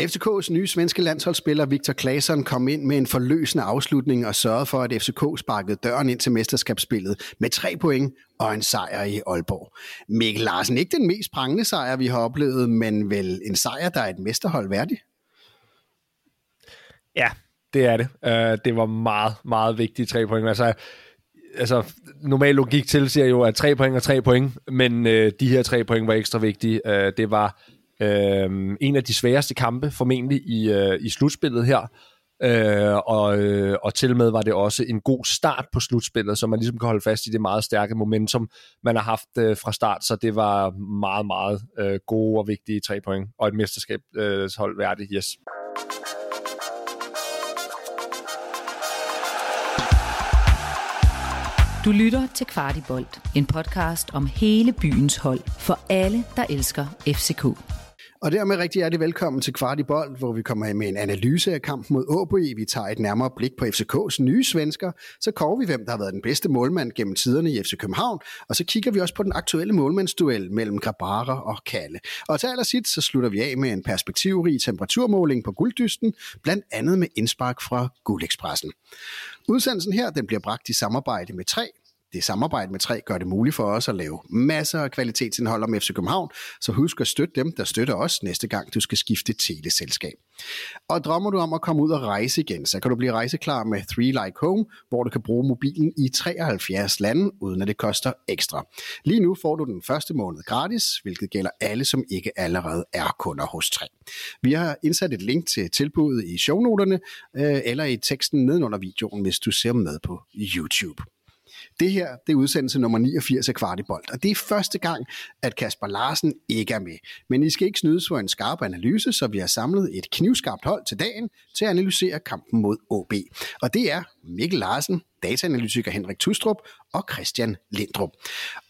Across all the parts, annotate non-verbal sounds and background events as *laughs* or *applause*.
FCK's nye svenske landsholdsspiller Victor Claesson kom ind med en forløsende afslutning og sørgede for, at FCK sparkede døren ind til mesterskabsspillet med tre point og en sejr i Aalborg. Mikkel Larsen, ikke den mest prangende sejr, vi har oplevet, men vel en sejr, der er et mesterhold værdig? Ja, det er det. Uh, det var meget, meget vigtige tre point. Altså, altså, normal logik tilsiger jo, at tre point er tre point, men uh, de her tre point var ekstra vigtige. Uh, det var Øh, en af de sværeste kampe formentlig i, øh, i slutspillet her, Øh, og, øh, og til med var det også en god start på slutspillet, så man ligesom kan holde fast i det meget stærke momentum, man har haft øh, fra start, så det var meget, meget øh, gode og vigtige tre point, og et mesterskabshold øh, værdigt, yes. Du lytter til Kvartibolt, en podcast om hele byens hold for alle, der elsker FCK. Og dermed rigtig hjertelig velkommen til Kvartibolt, hvor vi kommer med en analyse af kampen mod OB. Vi tager et nærmere blik på FCK's nye svensker. Så koger vi, hvem der har været den bedste målmand gennem tiderne i FC København. Og så kigger vi også på den aktuelle målmandsduel mellem Grabara og Kalle. Og til allersidst så slutter vi af med en perspektivrig temperaturmåling på gulddysten, blandt andet med indspark fra Guldekspressen. Udsendelsen her den bliver bragt i samarbejde med 3, det samarbejde med 3 gør det muligt for os at lave masser af kvalitetsindhold om FC København, så husk at støtte dem, der støtter os næste gang, du skal skifte teleselskab. Og drømmer du om at komme ud og rejse igen, så kan du blive rejseklar med 3 Like Home, hvor du kan bruge mobilen i 73 lande, uden at det koster ekstra. Lige nu får du den første måned gratis, hvilket gælder alle, som ikke allerede er kunder hos 3. Vi har indsat et link til tilbuddet i shownoterne, øh, eller i teksten nedenunder videoen, hvis du ser med på YouTube. Det her, det er udsendelse nummer 89 af Kvartibolt, og det er første gang, at Kasper Larsen ikke er med. Men I skal ikke snydes for en skarp analyse, så vi har samlet et knivskarpt hold til dagen til at analysere kampen mod OB. Og det er Mikkel Larsen, dataanalytiker Henrik Tustrup og Christian Lindrup.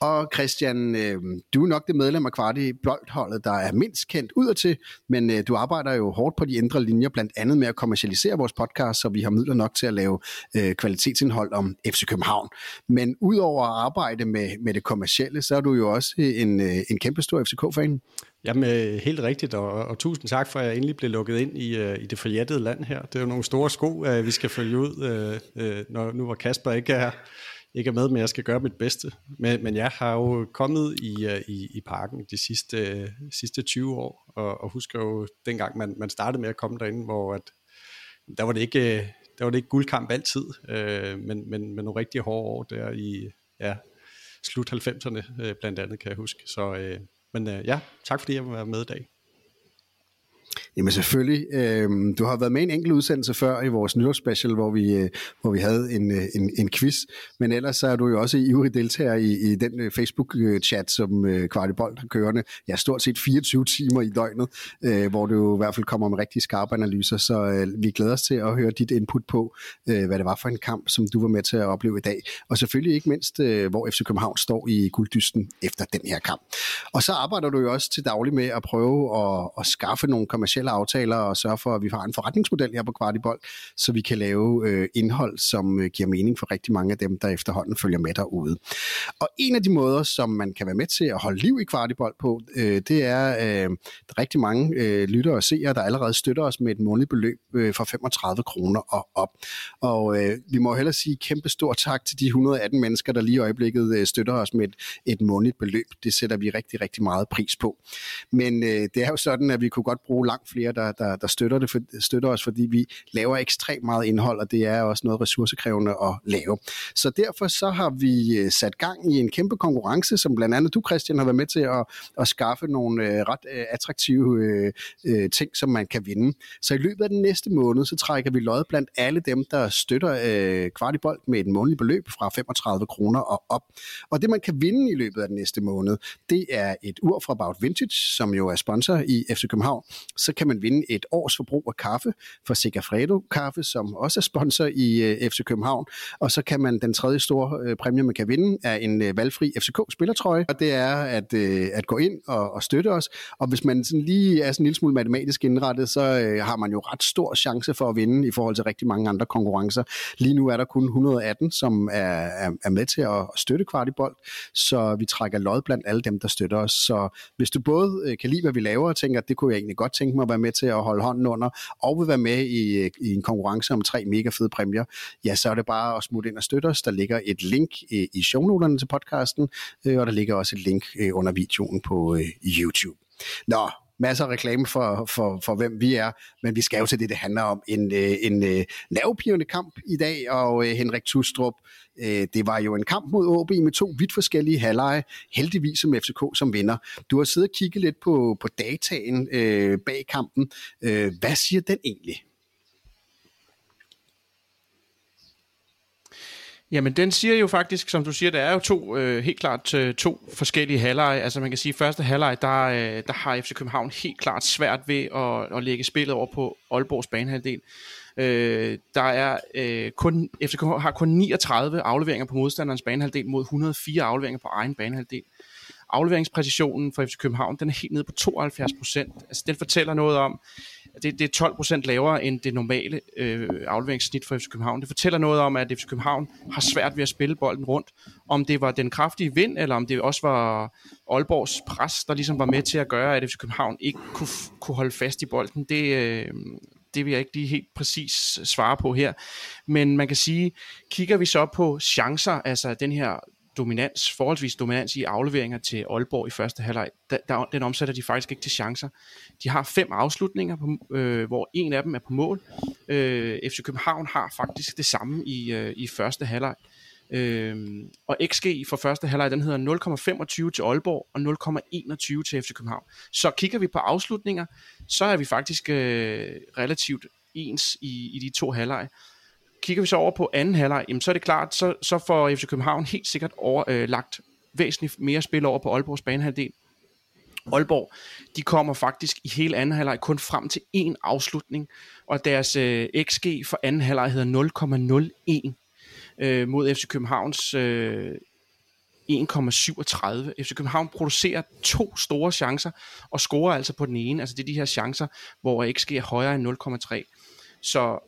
Og Christian, øh, du er nok det medlem af Kvarti Bloldholdet, der er mindst kendt udadtil, men øh, du arbejder jo hårdt på de indre linjer, blandt andet med at kommercialisere vores podcast, så vi har midler nok til at lave øh, kvalitetsindhold om FC København. Men udover at arbejde med, med det kommercielle, så er du jo også øh, en, øh, en kæmpe stor FCK-fan. Jamen, øh, helt rigtigt, og, og tusind tak for, at jeg endelig blev lukket ind i, øh, i det forjættede land her. Det er jo nogle store sko, øh, vi skal følge ud, når nu var Kasper ikke er, ikke er med, men jeg skal gøre mit bedste. Men, men jeg har jo kommet i, i, i parken de sidste, sidste 20 år, og, og husker jo dengang, man, man startede med at komme derinde, hvor at, der var det ikke, der var det ikke guldkamp altid, men, men, men nogle rigtig hårde år der i ja, slut 90'erne blandt andet, kan jeg huske. Så uh, men øh, ja, tak fordi jeg var med i dag. Jamen selvfølgelig. Øhm, du har været med i en enkelt udsendelse før i vores nytårsspecial, hvor vi, øh, hvor vi havde en, øh, en, en quiz. Men ellers så er du jo også ivrig deltager i, i den øh, Facebook-chat, som øh, Kvartibold har kørende. Ja, stort set 24 timer i døgnet, øh, hvor du i hvert fald kommer med rigtig skarpe analyser. Så øh, vi glæder os til at høre dit input på, øh, hvad det var for en kamp, som du var med til at opleve i dag. Og selvfølgelig ikke mindst, øh, hvor FC København står i gulddysten efter den her kamp. Og så arbejder du jo også til daglig med at prøve at, at skaffe nogle kommersielle aftaler og sørge for, at vi har en forretningsmodel her på Kvartibold, så vi kan lave øh, indhold, som øh, giver mening for rigtig mange af dem, der efterhånden følger med derude. Og en af de måder, som man kan være med til at holde liv i Kvartibold på, øh, det er, øh, der er rigtig mange øh, lyttere og seere, der allerede støtter os med et månedligt beløb øh, fra 35 kroner og op. Og øh, vi må hellere sige kæmpe stor tak til de 118 mennesker, der lige i øjeblikket øh, støtter os med et, et månedligt beløb. Det sætter vi rigtig, rigtig meget pris på. Men øh, det er jo sådan, at vi kunne godt bruge langt flere, der, der, der støtter, det, for, støtter os, fordi vi laver ekstremt meget indhold, og det er også noget ressourcekrævende at lave. Så derfor så har vi øh, sat gang i en kæmpe konkurrence, som blandt andet du, Christian, har været med til at, at skaffe nogle øh, ret øh, attraktive øh, øh, ting, som man kan vinde. Så i løbet af den næste måned, så trækker vi lod blandt alle dem, der støtter øh, Kvartibold med et månedligt beløb fra 35 kroner og op. Og det, man kan vinde i løbet af den næste måned, det er et ur fra About Vintage, som jo er sponsor i FC København. Så kan man vinde et års forbrug af kaffe fra Segafredo Kaffe, som også er sponsor i øh, FC København. Og så kan man, den tredje store øh, præmie, man kan vinde, er en uh, valgfri FCK-spillertrøje. Og det er at, at gå ind og, og støtte os. Og hvis man sådan lige er sådan en lille smule matematisk indrettet, så har man jo ret stor chance for at vinde i forhold til rigtig mange andre konkurrencer. Lige nu er der kun 118, som er, er, er med til at støtte Kvartibolt, så vi trækker lod blandt alle dem, der støtter os. Så hvis du både kan lide, hvad vi laver, og tænker, at det kunne jeg egentlig godt tænke mig være med til at holde hånden under, og vil være med i, i en konkurrence om tre mega fede præmier, ja, så er det bare at smutte ind og støtte os. Der ligger et link øh, i shownoterne til podcasten, øh, og der ligger også et link øh, under videoen på YouTube. Nå, masser af reklame for, for, for, hvem vi er, men vi skal jo til det, det handler om. En, øh, en, en nervepirrende kamp i dag, og øh, Henrik Tustrup, det var jo en kamp mod OB med to vidt forskellige halvleje, heldigvis som FCK som vinder. Du har siddet og kigget lidt på, på dataen øh, bag kampen. Hvad siger den egentlig? Jamen, den siger jo faktisk, som du siger, der er jo to, øh, helt klart øh, to forskellige halvleje. Altså man kan sige, at første halvleje, der, øh, der har FC København helt klart svært ved at, at lægge spillet over på Aalborgs banehalvdel. Øh, der er øh, kun, FCK har kun 39 afleveringer på modstanderens banehalvdel mod 104 afleveringer på egen banehalvdel. Afleveringspræcisionen for FC København, den er helt nede på 72 procent. Altså den fortæller noget om, det, det er 12 procent lavere end det normale øh, afleveringssnit for FC København. Det fortæller noget om, at FC København har svært ved at spille bolden rundt. Om det var den kraftige vind, eller om det også var Aalborgs pres, der ligesom var med til at gøre, at FC København ikke kunne, kunne holde fast i bolden. Det, øh, det vil jeg ikke lige helt præcis svare på her. Men man kan sige, kigger vi så på chancer, altså den her dominans, forholdsvis dominans i afleveringer til Aalborg i første halvleg, der, der, den omsætter de faktisk ikke til chancer. De har fem afslutninger, på, øh, hvor en af dem er på mål. Øh, FC København har faktisk det samme i, øh, i første halvleg. Øh, og XG for første halvleg, den hedder 0,25 til Aalborg og 0,21 til FC København. Så kigger vi på afslutninger, så er vi faktisk øh, relativt ens i, i de to halvleg kigger vi så over på anden halvleg, jamen så er det klart, så, så får FC København helt sikkert over, øh, lagt væsentligt mere spil over på Aalborgs banehalvdel. Aalborg, de kommer faktisk i hele anden halvleg kun frem til én afslutning, og deres øh, XG for anden halvleg hedder 0,01 øh, mod FC Københavns øh, 1,37. FC København producerer to store chancer, og scorer altså på den ene. Altså det er de her chancer, hvor XG er højere end 0,3. Så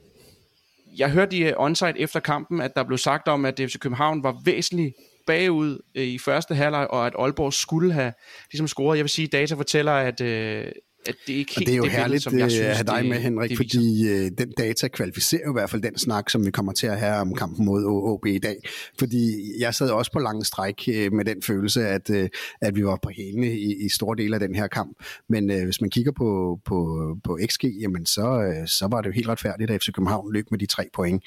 jeg hørte i øh, onsite efter kampen, at der blev sagt om, at FC København var væsentligt bagud øh, i første halvleg, og at Aalborg skulle have ligesom scoret. Jeg vil sige, at data fortæller, at, øh, at det ikke helt og det er jo det herligt som jeg øh, synes, at have dig med, Henrik, det fordi øh, den data kvalificerer jo i hvert fald den snak, som vi kommer til at have om kampen mod OB i dag. Fordi jeg sad også på lange stræk øh, med den følelse, at, øh, at vi var på hælene i, i store dele af den her kamp. Men øh, hvis man kigger på, på, på XG, jamen så, øh, så var det jo helt retfærdigt, at FC København løb med de tre point.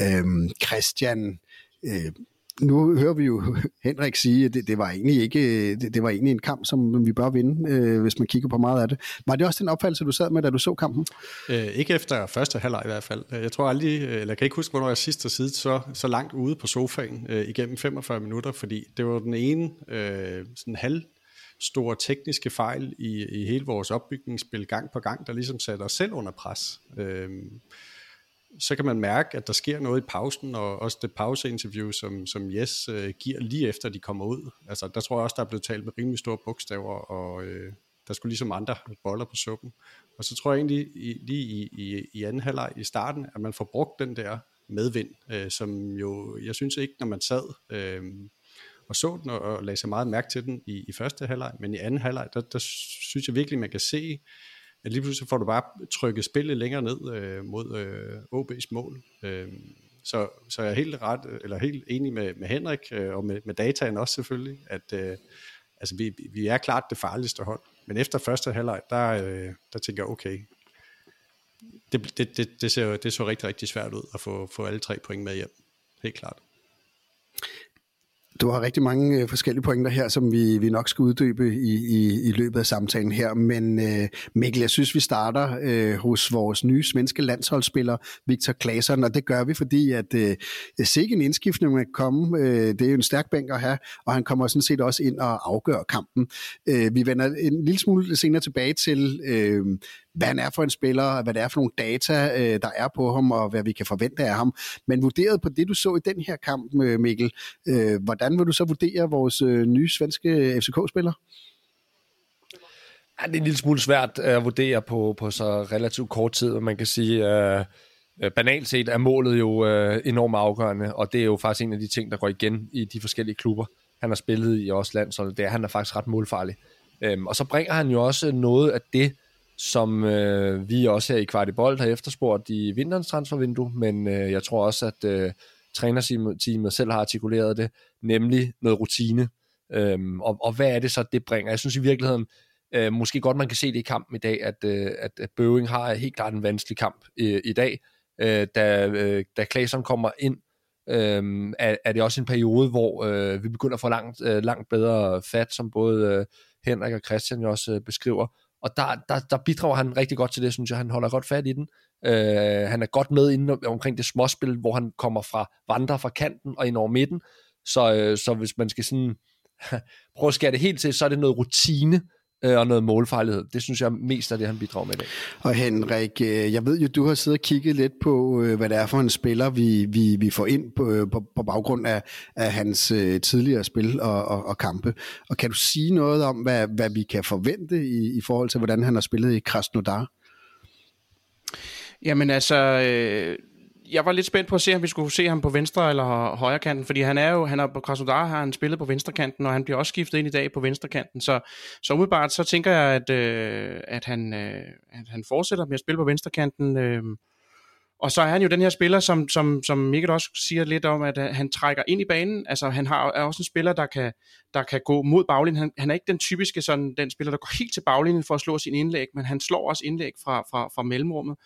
Øh, Christian... Øh, nu hører vi jo Henrik sige, at det, det var egentlig ikke øh, det, det var egentlig en kamp, som vi bør vinde, øh, hvis man kigger på meget af det. Var det også den opfattelse, du sad med, da du så kampen? Øh, ikke efter første halvleg i hvert fald. Øh, jeg tror aldrig, øh, eller jeg kan ikke huske, hvornår jeg sidst har siddet så, så langt ude på sofaen øh, igennem 45 minutter, fordi det var den ene øh, sådan halv store tekniske fejl i, i hele vores opbygningsspil gang på gang, der ligesom satte os selv under pres. Øh, så kan man mærke, at der sker noget i pausen, og også det pauseinterview, som, som Jes øh, giver lige efter de kommer ud. Altså, der tror jeg også, der er blevet talt med rimelig store bogstaver, og øh, der skulle ligesom andre boller på suppen. Og så tror jeg egentlig i, lige i, i, i anden halvleg i starten, at man får brugt den der medvind, øh, som jo, jeg synes ikke, når man sad øh, og så den og, og lagde sig meget mærke til den i, i første halvleg, men i anden halvleg, der, der synes jeg virkelig, man kan se, at lige pludselig får du bare trykket spillet længere ned øh, mod øh, OB's mål. Øh, så, så jeg er helt ret, eller helt enig med, med Henrik, øh, og med, med dataen også selvfølgelig, at øh, altså vi, vi er klart det farligste hold. Men efter første halvleg, der, øh, der tænker jeg, okay, det, det, det, det, ser, det så rigtig, rigtig svært ud at få, få alle tre point med hjem. Helt klart. Du har rigtig mange øh, forskellige pointer her, som vi, vi nok skal uddybe i, i, i løbet af samtalen her. Men øh, Mikkel, jeg synes, vi starter øh, hos vores nye svenske landsholdsspiller, Victor Claesson, og det gør vi, fordi at øh, sikke en indskiftning kan komme. Øh, det er jo en stærk bænk at have, og han kommer sådan set også ind og afgør kampen. Øh, vi vender en lille smule senere tilbage til, øh, hvad han er for en spiller, hvad det er for nogle data, øh, der er på ham, og hvad vi kan forvente af ham. Men vurderet på det, du så i den her kamp, øh, Mikkel, øh, hvordan vil du så vurdere vores øh, nye svenske FCK-spiller? Ja, det er en lille smule svært at vurdere på, på så relativt kort tid, man kan sige, øh, banalt set er målet jo øh, enormt afgørende, og det er jo faktisk en af de ting, der går igen i de forskellige klubber, han har spillet i også landsholdet, det er, at han er faktisk ret målfarlig. Øhm, og så bringer han jo også noget af det, som øh, vi også her i Kvartibold har efterspurgt i vinterens transfervindue, men øh, jeg tror også, at øh, trænerteamet selv har artikuleret det, nemlig noget rutine. Øhm, og, og hvad er det så, det bringer? Jeg synes i virkeligheden, øh, måske godt man kan se det i kampen i dag, at, øh, at, at Bøving har helt klart en vanskelig kamp øh, i dag. Øh, da, øh, da Claesson kommer ind, øh, er, er det også en periode, hvor øh, vi begynder at få langt, øh, langt bedre fat, som både øh, Henrik og Christian jo også øh, beskriver. Og der, der, der bidrager han rigtig godt til det, synes jeg. Han holder godt fat i den. Øh, han er godt med inde omkring det småspil, hvor han kommer fra vandrer fra kanten og ind over midten. Så, øh, så hvis man skal sådan *laughs* prøve at skære det helt til, så er det noget rutine, øh, og noget målfejlighed. Det synes jeg mest er det, han bidrager med i dag. Og Henrik, øh, jeg ved jo, du har siddet og kigget lidt på, øh, hvad det er for en spiller, vi, vi, vi får ind på, på, på baggrund af, af hans tidligere spil og, og, og kampe. Og kan du sige noget om, hvad, hvad vi kan forvente i, i forhold til, hvordan han har spillet i Krasnodar? Jamen altså, øh, jeg var lidt spændt på at se, om vi skulle se ham på venstre eller højre kanten, fordi han er jo, han er på Krasnodar, har han spillet på venstre kanten, og han bliver også skiftet ind i dag på venstre kanten, så, så umiddelbart så tænker jeg, at, øh, at, han, øh, at han fortsætter med at spille på venstre kanten, øh, og så er han jo den her spiller, som, som, som Mikkel også siger lidt om, at øh, han trækker ind i banen. Altså han har, er også en spiller, der kan, der kan gå mod baglinjen. Han, han er ikke den typiske sådan, den spiller, der går helt til baglinjen for at slå sin indlæg, men han slår også indlæg fra, fra, fra mellemrummet.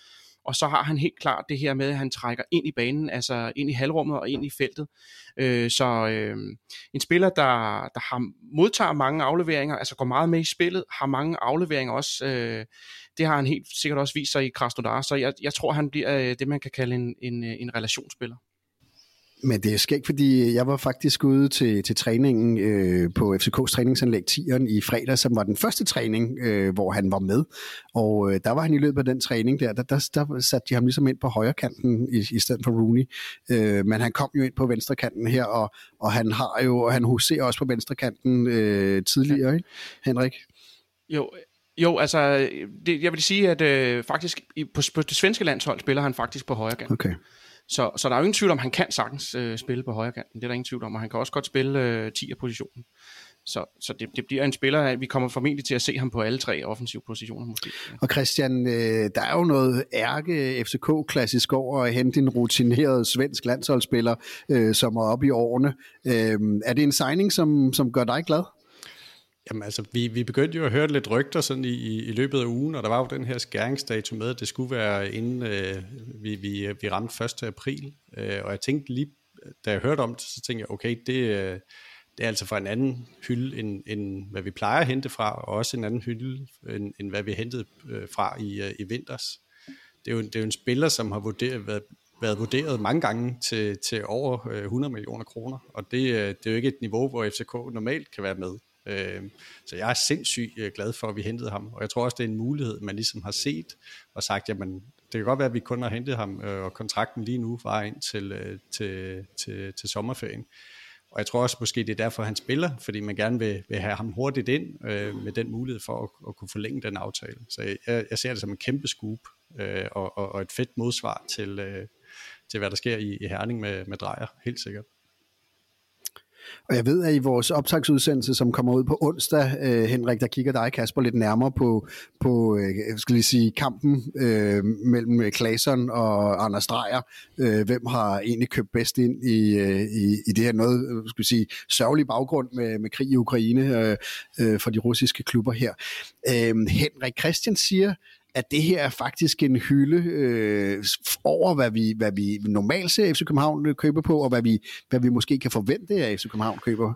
Og så har han helt klart det her med, at han trækker ind i banen, altså ind i halvrummet og ind i feltet. Øh, så øh, en spiller, der, der har, modtager mange afleveringer, altså går meget med i spillet, har mange afleveringer også. Øh, det har han helt sikkert også vist sig i Krasnodar, så jeg, jeg tror, han bliver øh, det, man kan kalde en, en, øh, en relationsspiller. Men det er skægt, fordi jeg var faktisk ude til, til træningen øh, på FCK's træningsanlæg 10'eren i fredag, som var den første træning, øh, hvor han var med. Og øh, der var han i løbet af den træning der, der, der, der satte de ham ligesom ind på højre kanten i, i stedet for Rooney. Øh, men han kom jo ind på venstre kanten her, og, og han har jo, han huserer også på venstre kanten øh, tidligere, ja. ikke, Henrik? Jo, jo, altså, det, jeg vil sige, at øh, faktisk i, på, på det svenske landshold spiller han faktisk på højre kant. Okay. Så, så der er jo ingen tvivl om, at han kan sagtens øh, spille på højre kanten. Det er der ingen tvivl om, og han kan også godt spille øh, 10 positionen. Så, så det, det bliver en spiller, at vi kommer formentlig til at se ham på alle tre offensive positioner måske. Og Christian, øh, der er jo noget ærke FCK-klassisk over at hente en rutineret svensk landsholdsspiller, øh, som er oppe i årene. Øh, er det en signing, som, som gør dig glad? Jamen altså, vi, vi begyndte jo at høre lidt rygter sådan i, i, i løbet af ugen, og der var jo den her skæringsdato med, at det skulle være inden øh, vi, vi, vi ramte 1. april. Øh, og jeg tænkte lige, da jeg hørte om det, så tænkte jeg, okay, det, øh, det er altså fra en anden hylde, end, end hvad vi plejer at hente fra, og også en anden hylde, end, end hvad vi hentede øh, fra i, øh, i vinters. Det er, jo, det er jo en spiller, som har vurderet, været, været vurderet mange gange til, til over øh, 100 millioner kroner, og det, øh, det er jo ikke et niveau, hvor FCK normalt kan være med. Øh, så jeg er sindssygt øh, glad for, at vi hentede ham, og jeg tror også, det er en mulighed, man ligesom har set og sagt, jamen det kan godt være, at vi kun har hentet ham, øh, og kontrakten lige nu var ind til, øh, til, til, til sommerferien. Og jeg tror også måske, det er derfor, han spiller, fordi man gerne vil, vil have ham hurtigt ind øh, med den mulighed for at, at kunne forlænge den aftale. Så jeg, jeg ser det som en kæmpe scoop øh, og, og, og et fedt modsvar til, øh, til hvad der sker i, i Herning med, med Drejer, helt sikkert. Og jeg ved, at i vores optagsudsendelse, som kommer ud på onsdag, øh, Henrik, der kigger dig, Kasper, lidt nærmere på, på øh, skal lige sige, kampen øh, mellem øh, Klaseren og Anders Dreyer. Øh, hvem har egentlig købt bedst ind i, øh, i, i det her noget, øh, skal vi sige, sørgelige baggrund med, med krig i Ukraine øh, øh, for de russiske klubber her. Øh, Henrik Christian siger, at det her er faktisk en hylde øh, over, hvad vi, hvad vi normalt ser FC København øh, købe på, og hvad vi, hvad vi måske kan forvente af FC København køber?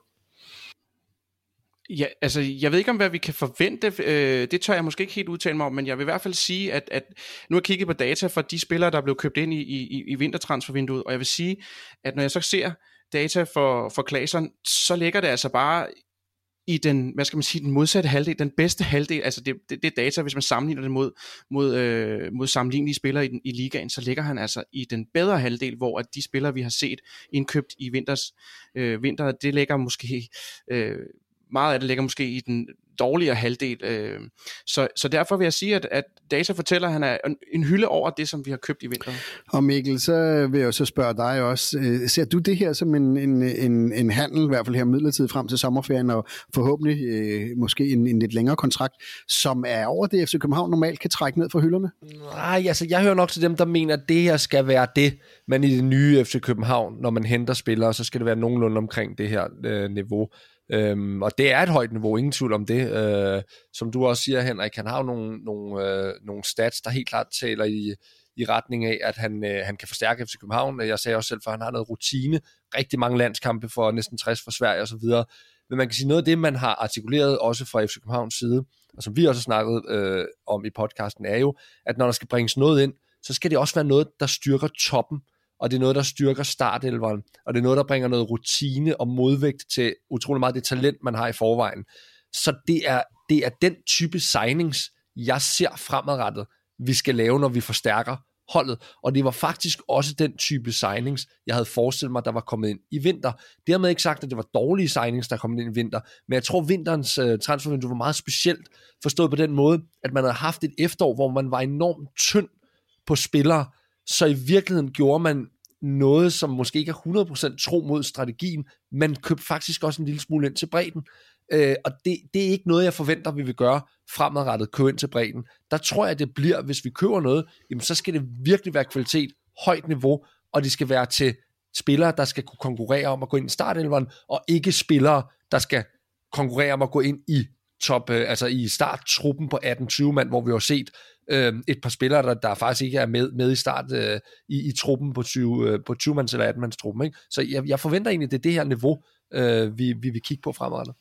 Ja, altså, jeg ved ikke om, hvad vi kan forvente. Øh, det tør jeg måske ikke helt udtale mig om, men jeg vil i hvert fald sige, at, at nu har jeg kigget på data fra de spillere, der er blevet købt ind i, i, i vintertransfervinduet, og jeg vil sige, at når jeg så ser data for, for Klaseren, så ligger det altså bare i den, hvad skal man sige, den modsatte halvdel, den bedste halvdel, altså det, det, det data, hvis man sammenligner det mod, mod, øh, mod sammenlignelige spillere i, den, i ligaen, så ligger han altså i den bedre halvdel, hvor at de spillere, vi har set indkøbt i vinters, øh, vinter, det ligger måske øh, meget af det ligger måske i den dårligere halvdel. Øh, så, så derfor vil jeg sige, at, at data fortæller, at han er en hylde over det, som vi har købt i vinteren. Og Mikkel, så vil jeg jo så spørge dig også, øh, ser du det her som en, en, en, en handel, i hvert fald her midlertidigt frem til sommerferien, og forhåbentlig øh, måske en, en lidt længere kontrakt, som er over det, FC København normalt kan trække ned fra hylderne? Nej, altså jeg hører nok til dem, der mener, at det her skal være det, men i det nye FC København, når man henter spillere, så skal det være nogenlunde omkring det her øh, niveau. Øhm, og det er et højt niveau, ingen tvivl om det. Øh, som du også siger, Henrik, han har jo nogle, nogle, øh, nogle stats, der helt klart taler i, i retning af, at han, øh, han kan forstærke FC København. Jeg sagde også selv, for han har noget rutine. Rigtig mange landskampe for næsten 60 for Sverige osv. Men man kan sige, noget af det, man har artikuleret også fra FC Københavns side, og som vi også har snakket øh, om i podcasten, er jo, at når der skal bringes noget ind, så skal det også være noget, der styrker toppen og det er noget, der styrker startelveren, og det er noget, der bringer noget rutine og modvægt til utrolig meget det talent, man har i forvejen. Så det er, det er den type signings, jeg ser fremadrettet, vi skal lave, når vi forstærker holdet. Og det var faktisk også den type signings, jeg havde forestillet mig, der var kommet ind i vinter. Dermed ikke sagt, at det var dårlige signings, der kom ind i vinter, men jeg tror, vinterens øh, transfervindue var meget specielt, forstået på den måde, at man havde haft et efterår, hvor man var enormt tynd på spillere, så i virkeligheden gjorde man noget, som måske ikke er 100% tro mod strategien, men købte faktisk også en lille smule ind til bredden. Øh, og det, det er ikke noget, jeg forventer, vi vil gøre fremadrettet, købe ind til bredden. Der tror jeg, det bliver, hvis vi køber noget, jamen så skal det virkelig være kvalitet, højt niveau, og det skal være til spillere, der skal kunne konkurrere om at gå ind i startelveren, og ikke spillere, der skal konkurrere om at gå ind i top, øh, altså i starttruppen på 18-20 mand, hvor vi har set øh, et par spillere, der, der faktisk ikke er med, med i start øh, i, i truppen på 20, øh, på 20 mands eller 18-mands truppen. Ikke? Så jeg, jeg forventer egentlig, at det er det her niveau, øh, vi, vi vil kigge på fremadrettet.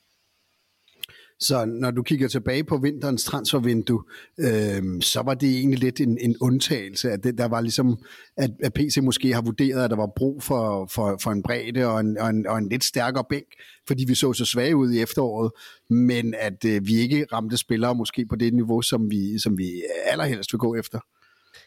Så når du kigger tilbage på vinterens transfervindue, øh, så var det egentlig lidt en, en undtagelse, at det, der var ligesom, at, at PC måske har vurderet, at der var brug for, for, for en bredde og en, og, en, og en lidt stærkere bænk, fordi vi så så svage ud i efteråret, men at øh, vi ikke ramte spillere måske på det niveau, som vi, som vi allerhelst vil gå efter.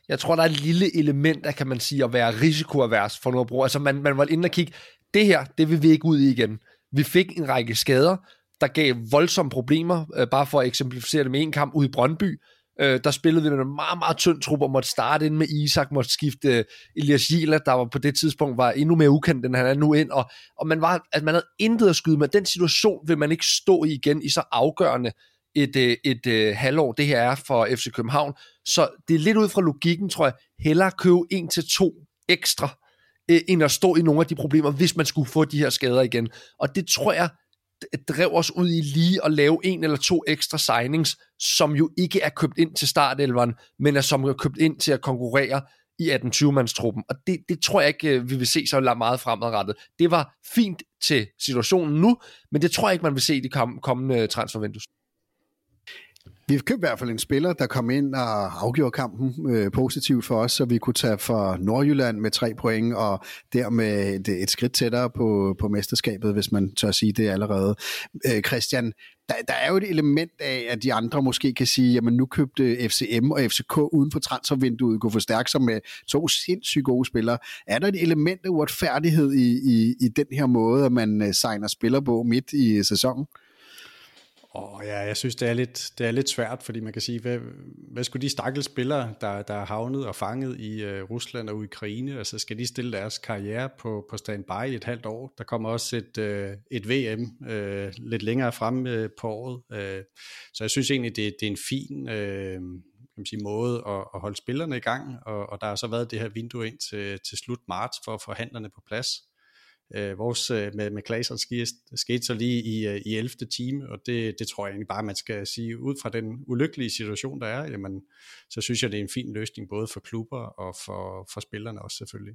Jeg tror, der er et lille element af, kan man sige, at være risikoavers for noget at. Altså man, man var inde og kigge, det her, det vil vi ikke ud i igen. Vi fik en række skader, der gav voldsomme problemer, øh, bare for at eksemplificere det med en kamp ude i Brøndby. Øh, der spillede vi med en meget, meget tynd trup, og måtte starte ind med Isak, måtte skifte øh, Elias Jila, der var på det tidspunkt var endnu mere ukendt, end han er nu ind, og, og man, var, at man havde intet at skyde med. Den situation vil man ikke stå i igen i så afgørende et, øh, et, et, et halvår, det her er for FC København. Så det er lidt ud fra logikken, tror jeg, hellere købe en til to ekstra, øh, end at stå i nogle af de problemer, hvis man skulle få de her skader igen. Og det tror jeg, drev os ud i lige at lave en eller to ekstra signings, som jo ikke er købt ind til startelveren, men er som er købt ind til at konkurrere i 18-20-mandstruppen. Og det, det tror jeg ikke, øh, vi vil se så meget fremadrettet. Det var fint til situationen nu, men det tror jeg ikke, man vil se i de kommende transfervindues. Vi købte i hvert fald en spiller, der kom ind og afgjorde kampen øh, positivt for os, så vi kunne tage for Nordjylland med tre point, og dermed et, et skridt tættere på, på mesterskabet, hvis man tør sige det allerede. Øh, Christian, der, der er jo et element af, at de andre måske kan sige, jamen nu købte FCM og FCK uden for transfervinduet, kunne forstærke sig med to sindssygt gode spillere. Er der et element af uretfærdighed i, i, i den her måde, at man øh, signer spiller på midt i sæsonen? Og ja, jeg synes, det er lidt, det er lidt svært, fordi man kan sige, hvad, hvad skulle de stakkels spillere, der, der er havnet og fanget i uh, Rusland og Ukraine, altså skal de stille deres karriere på, på standby i et halvt år? Der kommer også et, uh, et VM uh, øh, lidt længere frem uh, på året. Uh, så jeg synes egentlig, det, det er en fin uh, kan man sige, måde at, at holde spillerne i gang, og, og der har så været det her vindue ind til, til slut marts for at få handlerne på plads. Øh, vores øh, med, med Klaseren skete, skete så lige i, øh, i 11. time, og det, det tror jeg egentlig bare, man skal sige, ud fra den ulykkelige situation, der er, jamen, så synes jeg, det er en fin løsning, både for klubber og for, for spillerne også selvfølgelig.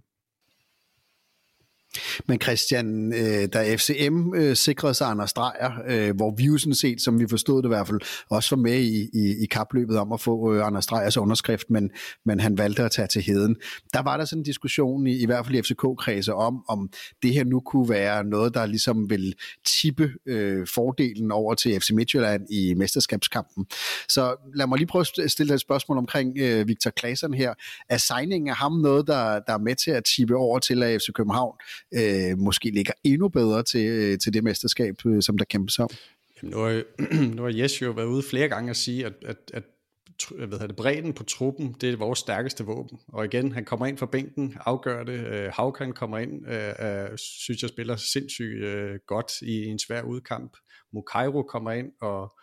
Men Christian, øh, da FCM øh, sikrede sig Anders Dreyer, øh, hvor vi jo sådan set, som vi forstod det i hvert fald, også var med i, i, i kapløbet om at få øh, Anders Dreyers underskrift, men, men han valgte at tage til heden. Der var der sådan en diskussion, i, i hvert fald i FCK-kredse, om, om det her nu kunne være noget, der ligesom vil tippe øh, fordelen over til FC Midtjylland i mesterskabskampen. Så lad mig lige prøve at stille et spørgsmål omkring øh, Victor Claesson her. Er signingen af ham noget, der, der er med til at tippe over til, at FC København øh, måske ligger endnu bedre til, øh, til det mesterskab, øh, som der kæmpes om. Jamen, nu, har, *clears throat* nu har Jes jo været ude flere gange at sige, at, at, at hvad ved, det, bredden på truppen, det er vores stærkeste våben. Og igen, han kommer ind fra bænken, afgør det. Øh, Havkan kommer ind, øh, synes jeg spiller sindssygt øh, godt i en svær udkamp. Mukairo kommer ind og,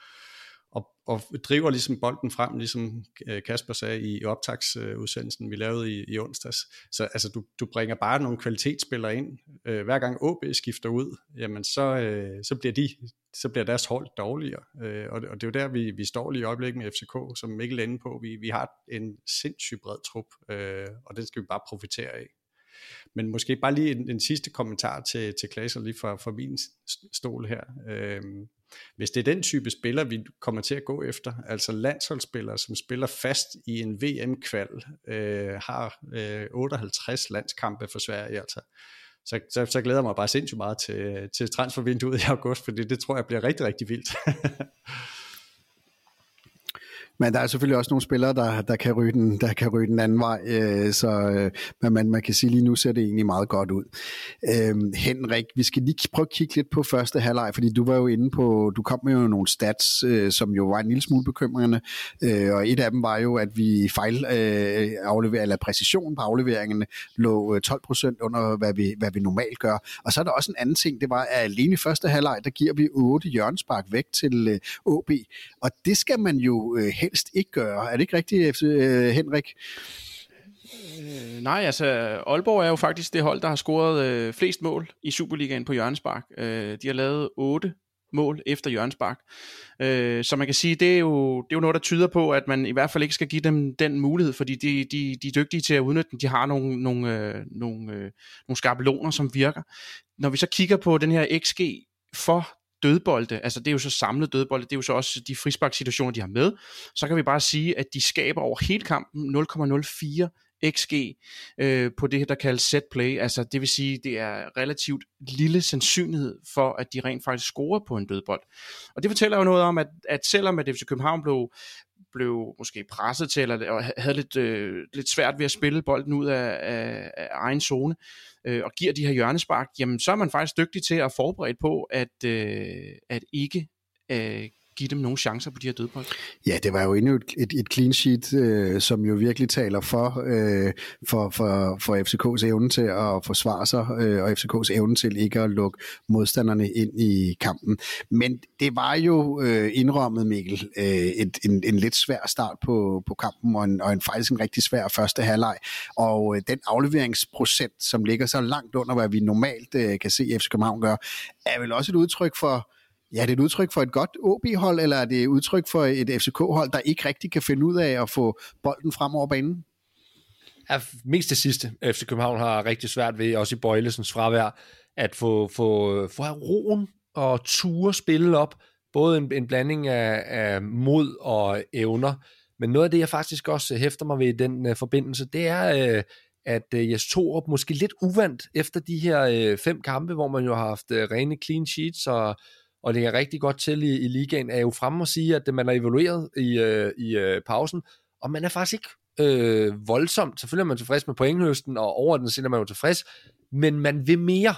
og, og driver ligesom bolden frem, ligesom øh, Kasper sagde i optagsudsendelsen, vi lavede i, i onsdags. Så altså, du, du bringer bare nogle kvalitetsspillere ind. Øh, hver gang OB skifter ud, jamen så, øh, så bliver de så bliver deres hold dårligere. Og, det, og det er jo der, vi, vi står lige i øjeblikket med FCK, som Mikkel inde på. Vi, vi har en sindssygt bred trup, og den skal vi bare profitere af. Men måske bare lige en, en sidste kommentar til, til Klaas, lige fra, fra min stol her. Øh, hvis det er den type spiller, vi kommer til at gå efter, altså landsholdsspillere, som spiller fast i en VM-kval, øh, har øh, 58 landskampe for Sverige, altså, så, så, så glæder jeg mig bare sindssygt meget til, til transfervinduet i august, fordi det tror jeg bliver rigtig, rigtig vildt. *laughs* Men der er selvfølgelig også nogle spillere, der, der, kan, ryge den, der kan ryge den anden vej, øh, så øh, men man, man kan sige lige nu ser det egentlig meget godt ud. Øh, Henrik, vi skal lige prøve at kigge lidt på første halvleg, fordi du var jo inde på, du kom med jo nogle stats, øh, som jo var en lille smule bekymrende, øh, og et af dem var jo, at vi fejl øh, aflever, eller præcision på afleveringerne lå øh, 12 procent under, hvad vi, hvad vi normalt gør. Og så er der også en anden ting, det var, at alene i første halvleg, der giver vi 8 hjørnspark væk til øh, OB, og det skal man jo øh, helst ikke gøre. Er det ikke rigtigt, øh, Henrik? Øh, nej, altså Aalborg er jo faktisk det hold, der har scoret øh, flest mål i Superligaen på Jørgenspark. Øh, de har lavet 8 mål efter Jørgenspark. Øh, så man kan sige, det er, jo, det er jo noget, der tyder på, at man i hvert fald ikke skal give dem den mulighed, fordi de, de, de er dygtige til at udnytte den. De har nogle, nogle, øh, nogle, øh, nogle skabeloner, som virker. Når vi så kigger på den her XG for dødbolde, altså det er jo så samlet dødbolde, det er jo så også de frisparksituationer, de har med, så kan vi bare sige, at de skaber over hele kampen 0,04 XG øh, på det, der kaldes set play. Altså det vil sige, det er relativt lille sandsynlighed for, at de rent faktisk scorer på en dødbold. Og det fortæller jo noget om, at, at selvom at FC København blev blev måske presset til, eller havde lidt, øh, lidt svært ved at spille bolden ud af, af, af egen zone, øh, og giver de her hjørnespark, jamen så er man faktisk dygtig til at forberede på, at, øh, at ikke øh, give dem nogle chancer på de her dødbold. Ja, det var jo endnu et, et, et clean sheet, øh, som jo virkelig taler for, øh, for, for, for FCK's evne til at forsvare sig, øh, og FCK's evne til ikke at lukke modstanderne ind i kampen. Men det var jo øh, indrømmet, Mikkel, øh, et, en, en lidt svær start på, på kampen, og, en, og en faktisk en rigtig svær første halvleg. Og øh, den afleveringsprocent, som ligger så langt under, hvad vi normalt øh, kan se FC København gøre, er vel også et udtryk for Ja, det er et udtryk for et godt OB-hold, eller er det et udtryk for et FCK-hold, der ikke rigtig kan finde ud af at få bolden frem over banen? Ja, mest det sidste. FC København har rigtig svært ved, også i Bøjlesens fravær, at få, få, få roen og ture spille op. Både en, en blanding af, af mod og evner. Men noget af det, jeg faktisk også hæfter mig ved i den uh, forbindelse, det er, uh, at uh, Jes Torup måske lidt uvandt efter de her uh, fem kampe, hvor man jo har haft uh, rene clean sheets og og det er rigtig godt til i, i ligaen, er jo fremme at sige, at man er evalueret i, øh, i øh, pausen, og man er faktisk ikke øh, voldsomt. Selvfølgelig er man tilfreds med pointhøsten, og over den er man jo tilfreds, men man vil mere.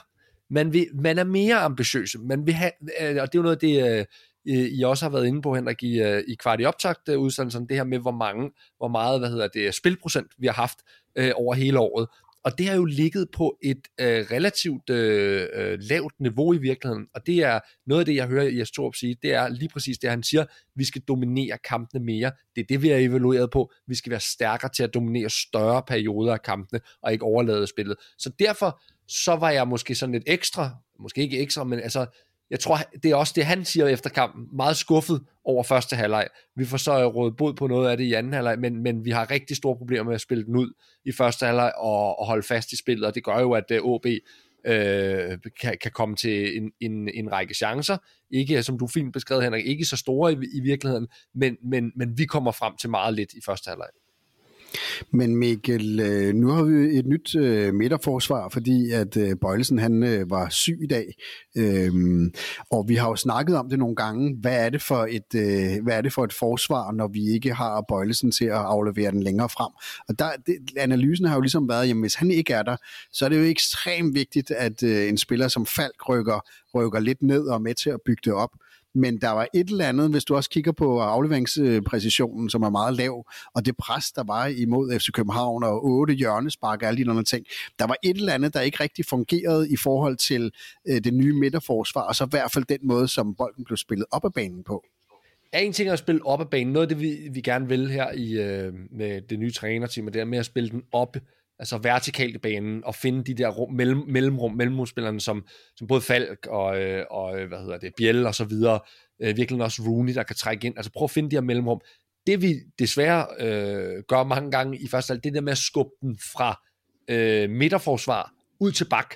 Man, vil, man er mere ambitiøs. Man vil have, øh, og det er jo noget det, øh, øh, I også har været inde på, Henrik, i, øh, i kvart i optagt øh, udsendelsen, det her med, hvor mange, hvor meget, hvad hedder det, spilprocent vi har haft øh, over hele året. Og det har jo ligget på et øh, relativt øh, øh, lavt niveau i virkeligheden. Og det er noget af det, jeg hører Jes Torp sige, det er lige præcis det, han siger, vi skal dominere kampene mere. Det er det, vi har evalueret på. Vi skal være stærkere til at dominere større perioder af kampene, og ikke overlade spillet. Så derfor, så var jeg måske sådan lidt ekstra, måske ikke ekstra, men altså jeg tror, det er også det, han siger efter kampen, meget skuffet over første halvleg. Vi får så øh, rådet bod på noget af det i anden halvleg, men, men vi har rigtig store problemer med at spille den ud i første halvleg og, og holde fast i spillet, og det gør jo, at øh, OB øh, kan, kan komme til en, en, en række chancer. Ikke, øh, som du fint beskrev, Henrik, ikke så store i, i virkeligheden, men, men, men vi kommer frem til meget lidt i første halvleg. Men Mikkel, øh, nu har vi et nyt øh, midterforsvar, fordi at øh, Bøjlesen han øh, var syg i dag. Øhm, og vi har jo snakket om det nogle gange. Hvad er det for et, øh, hvad er det for et forsvar, når vi ikke har Bøjlesen til at aflevere den længere frem? Og der, det, analysen har jo ligesom været, jamen hvis han ikke er der, så er det jo ekstremt vigtigt, at en spiller som Falk rykker, rykker lidt ned og er med til at bygge det op men der var et eller andet, hvis du også kigger på afleveringspræcisionen, som er meget lav, og det pres, der var imod FC København, og otte hjørnespark og alle de andre ting, der var et eller andet, der ikke rigtig fungerede i forhold til øh, det nye midterforsvar, og så i hvert fald den måde, som bolden blev spillet op ad banen på er en ting at spille op ad banen. Noget af det, vi, vi gerne vil her i, øh, med det nye trænerteam, det er med at spille den op, altså vertikalt i banen, og finde de der rum, mellem, mellemrum, mellemrumspillerne, som, som både Falk og, øh, og øh, hvad hedder det, Biel og så videre, øh, virkelig også Rooney, der kan trække ind. Altså prøv at finde de her mellemrum. Det vi desværre øh, gør mange gange i første halvdel, det der med at skubbe den fra øh, midterforsvar ud til bak,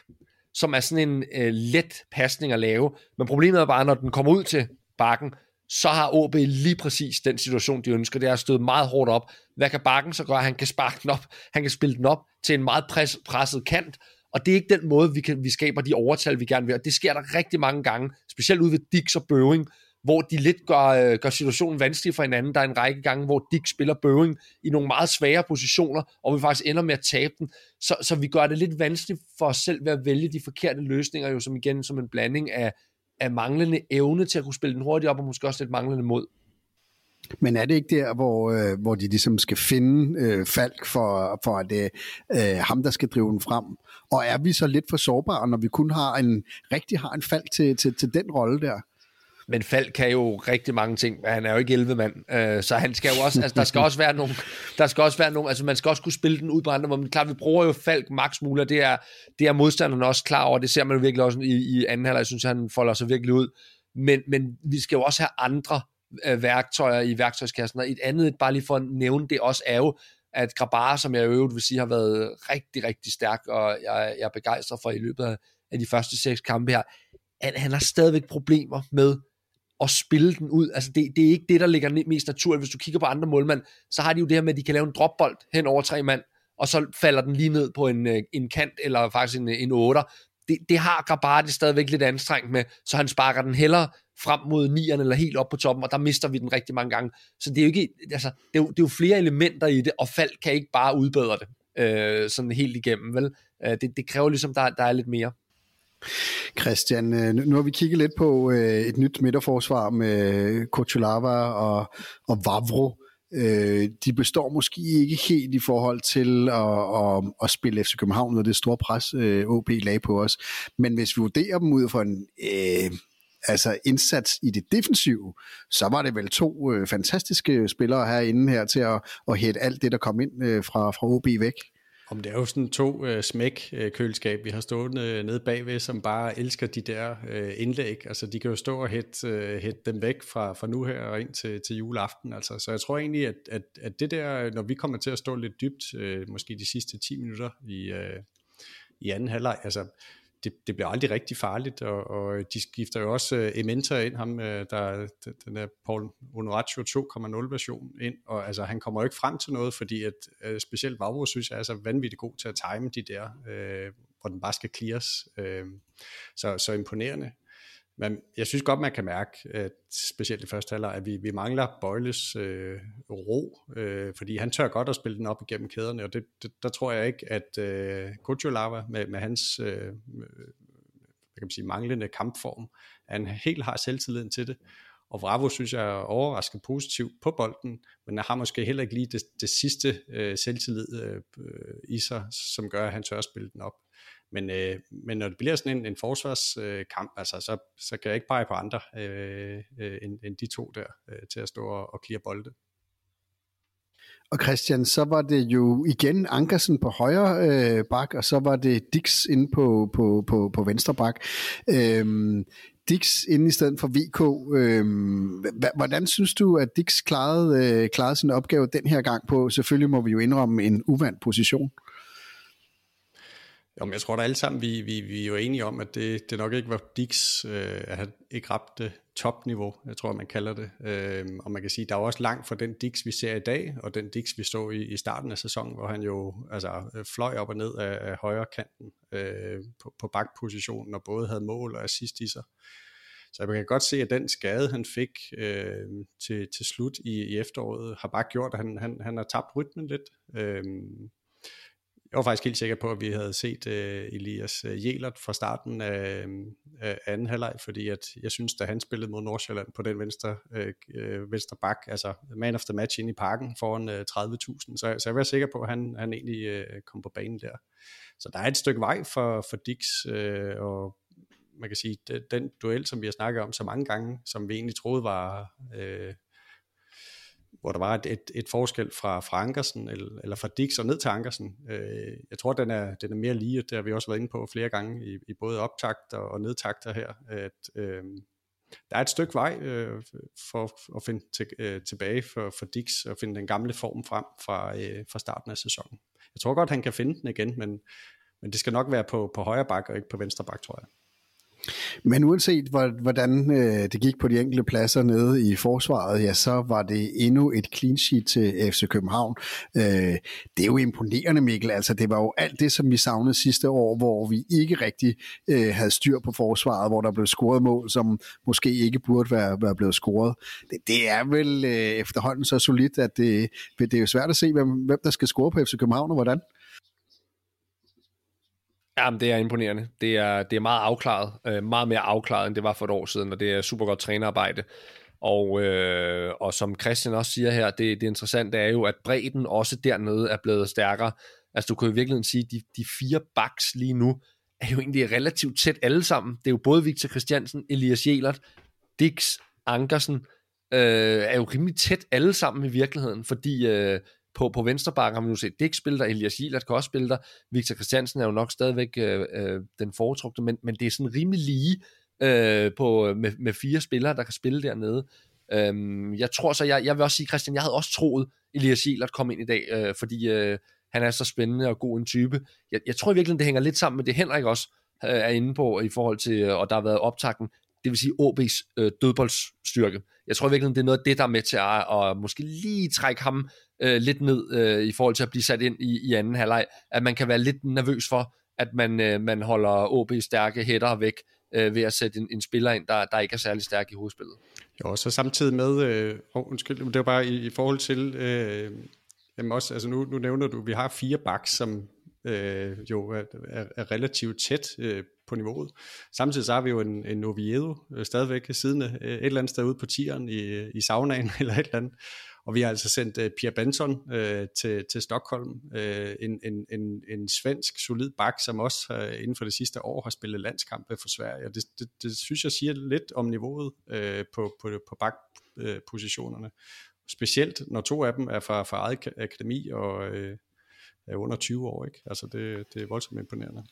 som er sådan en øh, let pasning at lave. Men problemet er bare, når den kommer ud til bakken, så har OB lige præcis den situation, de ønsker. Det er stået meget hårdt op. Hvad kan Bakken så gøre? Han kan sparke den op. Han kan spille den op til en meget pres, presset kant. Og det er ikke den måde, vi, kan, vi skaber de overtal, vi gerne vil. Og det sker der rigtig mange gange, specielt ude ved Dix og Bøving, hvor de lidt gør, øh, gør situationen vanskelig for hinanden. Der er en række gange, hvor Dick spiller Bøving i nogle meget svære positioner, og vi faktisk ender med at tabe den. Så, så vi gør det lidt vanskeligt for os selv ved at vælge de forkerte løsninger, jo som igen som en blanding af, af manglende evne til at kunne spille den hurtigt op, og måske også lidt manglende mod. Men er det ikke der, hvor, øh, hvor de ligesom skal finde øh, Falk for, for at det øh, ham, der skal drive den frem? Og er vi så lidt for sårbare, når vi kun har en rigtig har en Falk til, til, til den rolle der? Men Falk kan jo rigtig mange ting, men han er jo ikke 11 mand, øh, så han skal jo også, altså der skal også være nogle, der skal også være nogle, altså man skal også kunne spille den ud på andre, men klart, vi bruger jo Falk max muligt, det er, det er modstanderne også klar over, det ser man jo virkelig også i, i anden halvleg, jeg synes, han folder sig virkelig ud, men, men vi skal jo også have andre øh, værktøjer i værktøjskassen, og et andet, bare lige for at nævne det også, er jo, at Grabara, som jeg øvrigt vil sige, har været rigtig, rigtig stærk, og jeg, jeg er begejstret for i løbet af, af de første seks kampe her, at han har stadigvæk problemer med at spille den ud. Altså det, det er ikke det, der ligger mest naturligt. Hvis du kigger på andre målmænd, så har de jo det her med, at de kan lave en dropbold hen over tre mand, og så falder den lige ned på en, øh, en kant, eller faktisk en, øh, en otter. Det, det har Grabara stadigvæk lidt anstrengt med, så han sparker den hellere frem mod nieren eller helt op på toppen, og der mister vi den rigtig mange gange. Så det er jo ikke, altså, det er jo, det er jo flere elementer i det, og Fald kan ikke bare udbedre det øh, sådan helt igennem, vel? Øh, det, det kræver ligesom, der, der er lidt mere. Christian, øh, nu har vi kigget lidt på øh, et nyt midterforsvar med Kocholava og, og Vavro. Øh, de består måske ikke helt i forhold til at, at, at spille FC København, og det store pres OB lagde på os. Men hvis vi vurderer dem ud fra en øh, altså indsats i det defensive, så var det vel to øh, fantastiske spillere herinde her til at, at hætte alt det, der kom ind øh, fra, fra OB væk. Om det er jo sådan to øh, smæk-køleskab, vi har stående øh, nede bagved, som bare elsker de der øh, indlæg. Altså, de kan jo stå og hætte, øh, hætte dem væk fra, fra nu her og ind til, til juleaften. Altså, så jeg tror egentlig, at, at, at det der, når vi kommer til at stå lidt dybt, øh, måske de sidste 10 minutter i, øh, i anden halvleg, altså, det, det bliver aldrig rigtig farligt, og, og de skifter jo også uh, Ementa ind, ham, uh, der, den der Paul Honoratio 2.0 version ind, og altså han kommer jo ikke frem til noget, fordi at uh, specielt Vavro synes jeg er så vanvittigt god til at time de der, uh, hvor den bare skal clears, uh, så, så imponerende. Men jeg synes godt, man kan mærke, at specielt i første halvleg, at vi, vi mangler Bøjles øh, ro, øh, fordi han tør godt at spille den op igennem kæderne, og det, det, der tror jeg ikke, at øh, Kuchulava med, med hans øh, øh hvad kan man sige, manglende kampform, han helt har selvtilliden til det. Og Bravo synes jeg er overrasket positivt på bolden, men han har måske heller ikke lige det, det sidste øh, selvtillid øh, øh i sig, som gør, at han tør at spille den op. Men, øh, men når det bliver sådan en, en forsvarskamp, øh, altså, så, så kan jeg ikke pege på andre øh, øh, end, end de to der øh, til at stå og, og klire bolde. Og Christian, så var det jo igen Ankersen på højre øh, bak, og så var det Dix inde på, på, på, på venstre bak. Øhm, Dix inde i stedet for VK. Øhm, hvordan synes du, at Dix klarede, øh, klarede sin opgave den her gang på? Selvfølgelig må vi jo indrømme en uvandt position. Jamen, jeg tror da alle sammen, vi, vi, vi er jo enige om, at det, det nok ikke var Dix, øh, at han ikke ramte topniveau, jeg tror, man kalder det. Øh, og man kan sige, der er også langt fra den Dix, vi ser i dag, og den Dix, vi så i, i starten af sæsonen, hvor han jo altså, fløj op og ned af, af højre kanten øh, på, på bakpositionen, og både havde mål og assist i sig. Så jeg kan godt se, at den skade, han fik øh, til, til slut i, i efteråret, har bare gjort, at han, han, han har tabt rytmen lidt. Øh, jeg var faktisk helt sikker på, at vi havde set øh, Elias øh, Jelert fra starten af, øh, anden halvleg, fordi at jeg synes, da han spillede mod Nordsjælland på den venstre, øh, øh venstre bak, altså man of the match ind i parken foran øh, 30.000, så, så jeg var sikker på, at han, han egentlig øh, kom på banen der. Så der er et stykke vej for, for Dix, øh, og man kan sige, den, den duel, som vi har snakket om så mange gange, som vi egentlig troede var... Øh, hvor der var et, et, et forskel fra, fra Ankersen, eller, eller fra Dix og ned til Ankersen. Øh, jeg tror, den er, den er mere lige, det har vi også været inde på flere gange, i, i både optakt og, og nedtakter her, at øh, der er et stykke vej øh, for at finde til, øh, tilbage for, for Dix og finde den gamle form frem fra, øh, fra starten af sæsonen. Jeg tror godt, han kan finde den igen, men, men det skal nok være på, på højre bak og ikke på venstre bak, tror jeg. Men uanset hvordan øh, det gik på de enkelte pladser nede i forsvaret, ja, så var det endnu et clean sheet til FC København. Øh, det er jo imponerende, Mikkel. Altså, det var jo alt det, som vi savnede sidste år, hvor vi ikke rigtig øh, havde styr på forsvaret, hvor der blev scoret mål, som måske ikke burde være, være blevet scoret. Det, det er vel efterhånden så solidt, at det, det er jo svært at se, hvem, hvem der skal score på FC København og hvordan. Jamen, det er imponerende. Det er, det er meget afklaret. Øh, meget mere afklaret, end det var for et år siden, og det er super godt trænerarbejde. Og, øh, og som Christian også siger her, det, det interessante er jo, at bredden også dernede er blevet stærkere. Altså, du kan jo i virkeligheden sige, at de, de fire backs lige nu er jo egentlig relativt tæt alle sammen. Det er jo både Victor Christiansen, Elias Jelert, Dix, Ankersen, øh, er jo rimelig tæt alle sammen i virkeligheden, fordi øh, på, på venstre bakke har vi nu set Dick spille der, Elias Gilert kan også spille der, Victor Christiansen er jo nok stadigvæk øh, øh, den foretrukne, men, men det er sådan rimelig lige øh, på, øh, med, med fire spillere, der kan spille dernede. Øhm, jeg tror så, jeg, jeg vil også sige, Christian, jeg havde også troet, Elias Gilert kom ind i dag, øh, fordi øh, han er så spændende og god en type. Jeg, jeg tror i virkeligheden, det hænger lidt sammen med det, Henrik også øh, er inde på, i forhold til, og der har været optakten, det vil sige OB's øh, dødboldsstyrke. Jeg tror virkelig, det er noget af det, der er med til at, at måske lige trække ham øh, lidt ned øh, i forhold til at blive sat ind i, i anden halvleg, at man kan være lidt nervøs for, at man, øh, man holder OB stærke hætter væk øh, ved at sætte en, en spiller ind, der, der ikke er særlig stærk i hovedspillet. Jo, så samtidig med, øh, oh, undskyld, det var bare i, i forhold til, øh, jamen også, altså nu, nu nævner du, at vi har fire backs, som øh, jo er, er, er relativt tæt øh, på niveauet. Samtidig så har vi jo en, en Oviedo øh, stadigvæk siden øh, et eller andet sted ude på tieren i, i saunaen *laughs* eller et eller andet. Og vi har altså sendt øh, uh, Pierre Benson uh, til, til Stockholm, uh, en, en, en, en svensk solid bak, som også uh, inden for det sidste år har spillet landskampe for Sverige. Og det, det, det synes jeg siger lidt om niveauet uh, på, på, på bakpositionerne. Specielt når to af dem er fra, fra eget akademi og, er under 20 år. Ikke? Altså det, det er voldsomt imponerende.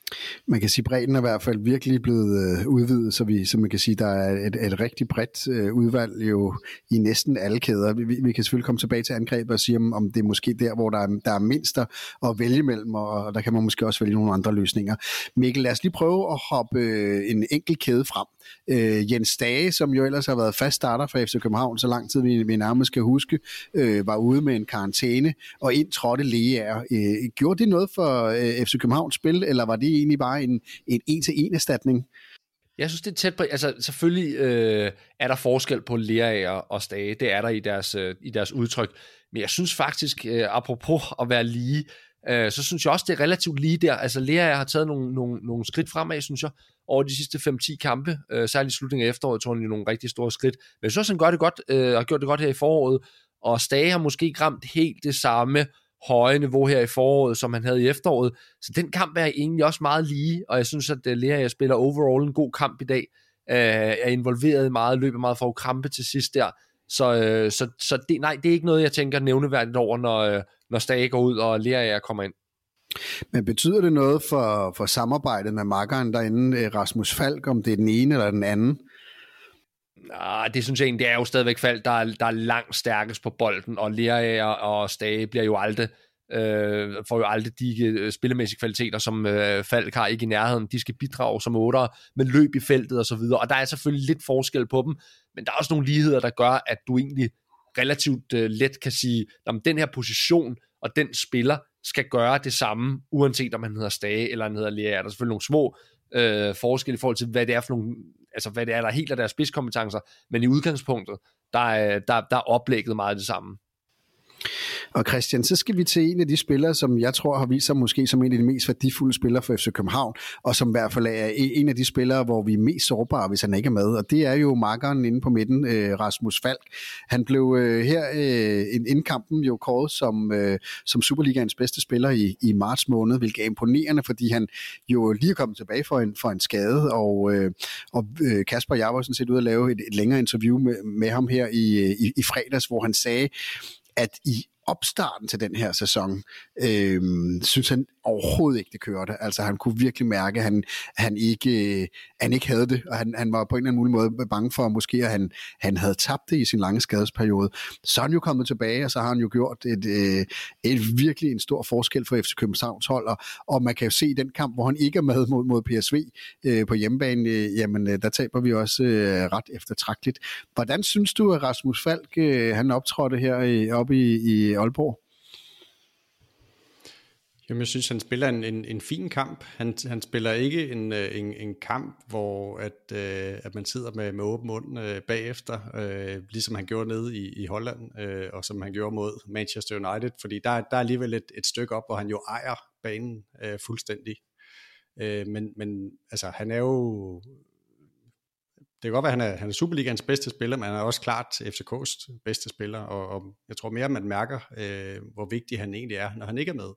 Man kan sige, at bredden er i hvert fald virkelig blevet øh, udvidet, så, vi, så man kan sige, der er et, et rigtig bredt øh, udvalg jo i næsten alle kæder. Vi, vi kan selvfølgelig komme tilbage til angrebet og sige, om, om det er måske der, hvor der er, der er mindst at vælge mellem, og der kan man måske også vælge nogle andre løsninger. Mikkel, lad os lige prøve at hoppe øh, en enkelt kæde frem. Øh, Jens Dage, som jo ellers har været fast starter for FC København, så lang tid vi, vi nærmest skal huske, øh, var ude med en karantæne, og ind trådte Leaer. Øh, Øh, gjorde det noget for øh, FC Københavns spil, eller var det egentlig bare en, en en-til-en erstatning? Jeg synes, det er tæt på... Altså, selvfølgelig øh, er der forskel på Leaer og Stage. Det er der i deres, øh, i deres udtryk. Men jeg synes faktisk, øh, apropos at være lige, øh, så synes jeg også, det er relativt lige der. Altså, Leaer har taget nogle, nogle, nogle skridt fremad, synes jeg, over de sidste 5-10 kampe. Øh, særligt i slutningen af efteråret, tror jeg, nogle rigtig store skridt. Men jeg synes også, han gør det godt, øh, har gjort det godt her i foråret. Og Stage har måske ikke ramt helt det samme høje niveau her i foråret, som han havde i efteråret. Så den kamp er egentlig også meget lige, og jeg synes, at øh, Lea spiller overall en god kamp i dag, øh, er involveret meget, løber meget for at krampe til sidst der. Så, øh, så, så det, nej, det er ikke noget, jeg tænker nævneværdigt over, når, øh, når Stage går ud, og Lea kommer ind. Men betyder det noget for, for samarbejdet med makkeren derinde, øh, Rasmus Falk, om det er den ene eller den anden? Ah, det synes jeg egentlig, det er jo stadigvæk Falk, der er, der er langt stærkest på bolden, og Lerager og Stage bliver jo aldrig, øh, får jo aldrig de øh, spillemæssige kvaliteter, som øh, Falk har ikke i nærheden. De skal bidrage som otter med løb i feltet og så videre, og der er selvfølgelig lidt forskel på dem, men der er også nogle ligheder, der gør, at du egentlig relativt øh, let kan sige, at den her position og den spiller skal gøre det samme, uanset om han hedder Stage eller han hedder Lea. Der er selvfølgelig nogle små øh, forskel i forhold til, hvad det er for nogle, altså hvad det er, der helt af deres spidskompetencer, men i udgangspunktet, der er, der, der er oplægget meget det samme. Og Christian, så skal vi til en af de spillere, som jeg tror har vist sig måske som en af de mest værdifulde spillere for FC København, og som i hvert fald er en af de spillere, hvor vi er mest sårbare, hvis han ikke er med. Og det er jo markeren inde på midten, øh, Rasmus Falk. Han blev øh, her øh, inden kampen jo kåret som, som Superligaens bedste spiller i, i marts måned, hvilket er imponerende, fordi han jo lige er kommet tilbage for en, for en skade, og, og Kasper og jeg var sådan set ude at lave et, et længere interview med, med ham her i, i, i fredags, hvor han sagde, at i opstarten til den her sæson, øh, synes han overhovedet ikke, det kørte. Altså han kunne virkelig mærke, at han, han, ikke, øh, han ikke havde det, og han, han var på en eller anden mulig måde bange for, at måske at han, han havde tabt det i sin lange skadesperiode. Så er han jo kommet tilbage, og så har han jo gjort et, et, et virkelig en stor forskel for FC Københavns hold, og, og man kan jo se i den kamp, hvor han ikke er med mod, mod PSV øh, på hjemmebane, øh, jamen øh, der taber vi også øh, ret eftertragteligt. Hvordan synes du, at Rasmus Falk øh, han optrådte her i, oppe i, i Aalborg? Jamen, jeg synes, han spiller en, en, en fin kamp. Han, han spiller ikke en, øh, en, en kamp, hvor at, øh, at man sidder med, med åben mund øh, bagefter, øh, ligesom han gjorde nede i, i Holland, øh, og som han gjorde mod Manchester United, fordi der, der er alligevel et, et stykke op, hvor han jo ejer banen øh, fuldstændig. Øh, men, men altså, han er jo det kan godt være, at han er, han er Superligans bedste spiller, men han er også klart FCK's bedste spiller, og, og jeg tror mere, at man mærker, øh, hvor vigtig han egentlig er, når han ikke er med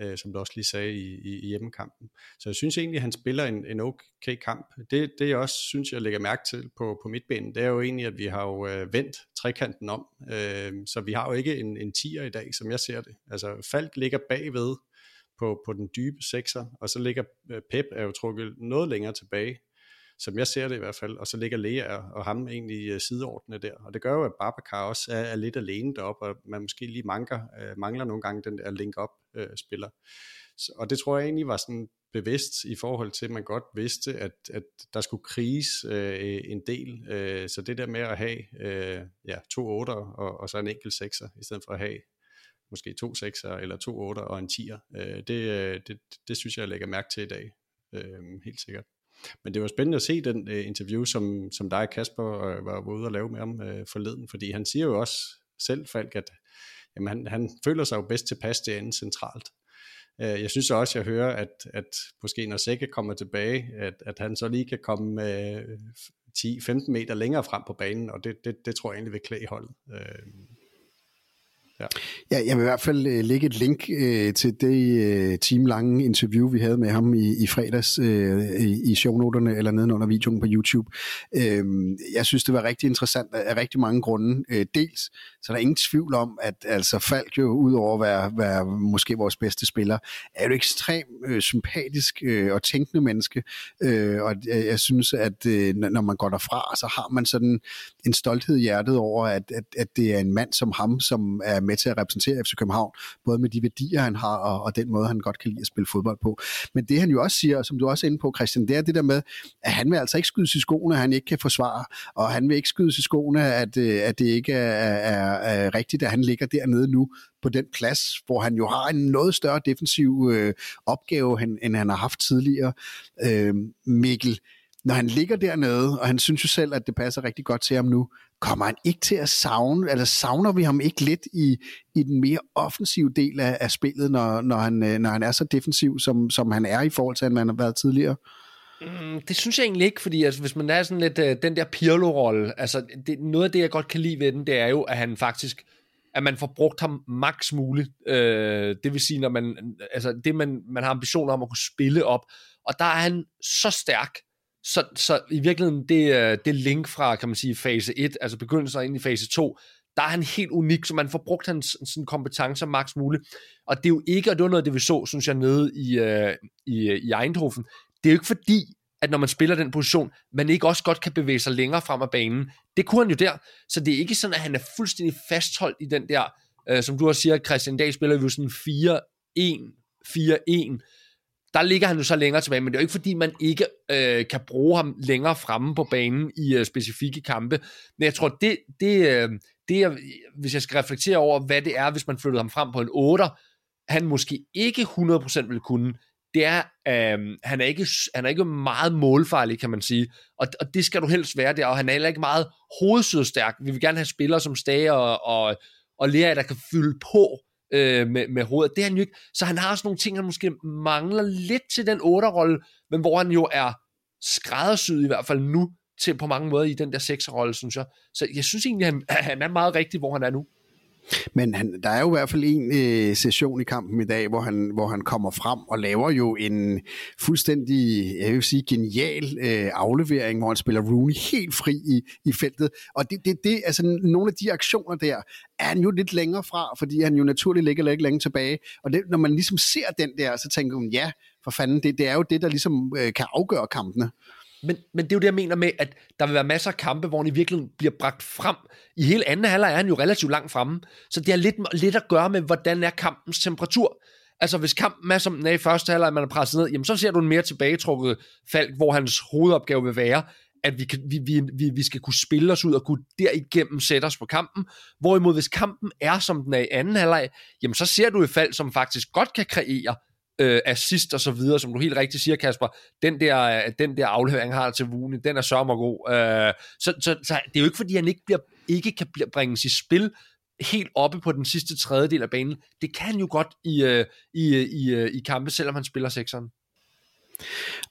øh, som du også lige sagde i, i, i hjemmekampen. Så jeg synes egentlig, at han spiller en, en okay kamp. Det, det jeg også synes, jeg lægger mærke til på, på midtbanen, det er jo egentlig, at vi har jo øh, vendt trekanten om, øh, så vi har jo ikke en, en tier i dag, som jeg ser det. Altså Falk ligger bagved på, på den dybe sekser, og så ligger øh, Pep er jo trukket noget længere tilbage, som jeg ser det i hvert fald, og så ligger Lea og ham egentlig øh, der, og det gør jo, at Babacar også er, er lidt alene deroppe, og man måske lige mangler, øh, mangler nogle gange den der link-up-spiller. Øh, og det tror jeg egentlig var sådan bevidst i forhold til, at man godt vidste, at, at der skulle krise øh, en del. Øh, så det der med at have øh, ja, to otter og, og så en enkelt sekser, i stedet for at have måske to sekser eller to otter og en tier, øh, det, øh, det, det synes jeg, jeg lægger mærke til i dag. Øh, helt sikkert. Men det var spændende at se den øh, interview, som, som dig, Kasper, øh, var ude og lave med ham øh, forleden, fordi han siger jo også selv, Falk, at jamen, han, han føler sig jo bedst tilpas det centralt. Øh, jeg synes også, jeg hører, at, at måske når Sække kommer tilbage, at, at han så lige kan komme øh, 10-15 meter længere frem på banen, og det, det, det tror jeg egentlig vil klæde holdet. Øh, Ja. ja, jeg vil i hvert fald øh, lægge et link øh, til det øh, timelange interview, vi havde med ham i, i fredags øh, i, i shownoterne eller nedenunder videoen på YouTube. Øh, jeg synes, det var rigtig interessant af rigtig mange grunde. Øh, dels, så der er ingen tvivl om, at altså Falk jo, udover at være, være måske vores bedste spiller, er jo ekstremt øh, sympatisk øh, og tænkende menneske. Øh, og jeg, jeg synes, at øh, når man går derfra, så har man sådan en stolthed i hjertet over, at, at, at det er en mand som ham, som er med til at repræsentere FC København, både med de værdier, han har, og, og den måde, han godt kan lide at spille fodbold på. Men det han jo også siger, som du også er inde på, Christian, det er det der med, at han vil altså ikke skydes i skoene, at han ikke kan forsvare, og han vil ikke skydes i skoene, at, øh, at det ikke er, er, er rigtigt, at han ligger dernede nu på den plads, hvor han jo har en noget større defensiv øh, opgave, end, end han har haft tidligere. Øh, Mikkel, når han ligger dernede, og han synes jo selv, at det passer rigtig godt til ham nu, kommer han ikke til at savne, eller savner vi ham ikke lidt i, i den mere offensive del af, af spillet, når, når, han, øh, når han er så defensiv, som, som han er i forhold til, at man har været tidligere? Mm, det synes jeg egentlig ikke, fordi altså, hvis man er sådan lidt øh, den der Pirlo-rolle, altså det, noget af det, jeg godt kan lide ved den, det er jo, at han faktisk at man får brugt ham maks muligt. Øh, det vil sige, når man, altså det man, man har ambitioner om at kunne spille op, og der er han så stærk, så, så i virkeligheden, det, øh, det link fra, kan man sige, fase 1, altså begyndelsen ind i fase 2, der er han helt unik, så man får brugt hans sådan, kompetencer maks muligt. Og det er jo ikke, og det var noget, det vi så, synes jeg, nede i, øh, i, øh, i Eindhoven, det er jo ikke fordi, at når man spiller den position, man ikke også godt kan bevæge sig længere frem af banen. Det kunne han jo der, så det er ikke sådan, at han er fuldstændig fastholdt i den der, øh, som du også siger, Christian Dag spiller vi jo sådan 4-1, 4-1, der ligger han jo så længere tilbage, men det er jo ikke fordi, man ikke øh, kan bruge ham længere fremme på banen i øh, specifikke kampe. Men jeg tror, det, det, øh, det er, hvis jeg skal reflektere over, hvad det er, hvis man flyttede ham frem på en 8, han måske ikke 100% vil kunne, det er, øh, han, er ikke, han er ikke meget målfarlig, kan man sige. Og, og det skal du helst være der, og han er heller ikke meget hovedsødstærk. Vi vil gerne have spillere som Stage og, og, og Lea, der kan fylde på øh, med, med hovedet. Det er han jo ikke. Så han har også nogle ting, han måske mangler lidt til den 8-rolle, men hvor han jo er skræddersyet i hvert fald nu til på mange måder i den der 6-rolle, synes jeg. Så jeg synes egentlig, han, han er meget rigtig, hvor han er nu. Men han, der er jo i hvert fald en øh, session i kampen i dag, hvor han, hvor han kommer frem og laver jo en fuldstændig, jeg vil sige, genial øh, aflevering, hvor han spiller Rooney helt fri i, i feltet. Og det, det, det, altså, nogle af de aktioner der er han jo lidt længere fra, fordi han jo naturligt ligger lidt længe tilbage. Og det, når man ligesom ser den der, så tænker man, ja, for fanden, det, det er jo det, der ligesom øh, kan afgøre kampene. Men, men det er jo det, jeg mener med, at der vil være masser af kampe, hvor han i virkeligheden bliver bragt frem. I hele anden halvleg er han jo relativt langt fremme, så det har lidt, lidt at gøre med, hvordan er kampens temperatur. Altså hvis kampen er som den er i første halvleg, man er presset ned, jamen så ser du en mere tilbagetrukket Falk, hvor hans hovedopgave vil være, at vi, kan, vi, vi, vi, vi skal kunne spille os ud og kunne derigennem sætte os på kampen. Hvorimod hvis kampen er som den er i anden halvleg, jamen så ser du et fald, som faktisk godt kan kreere øh, assist og så videre, som du helt rigtigt siger, Kasper, den der, den der aflevering har til Vune, den er sørmer god. Øh, så, så, så, det er jo ikke, fordi han ikke, bliver, ikke kan bringes i spil helt oppe på den sidste tredjedel af banen. Det kan jo godt i, øh, i, øh, i, øh, i kampe, selvom han spiller sekseren.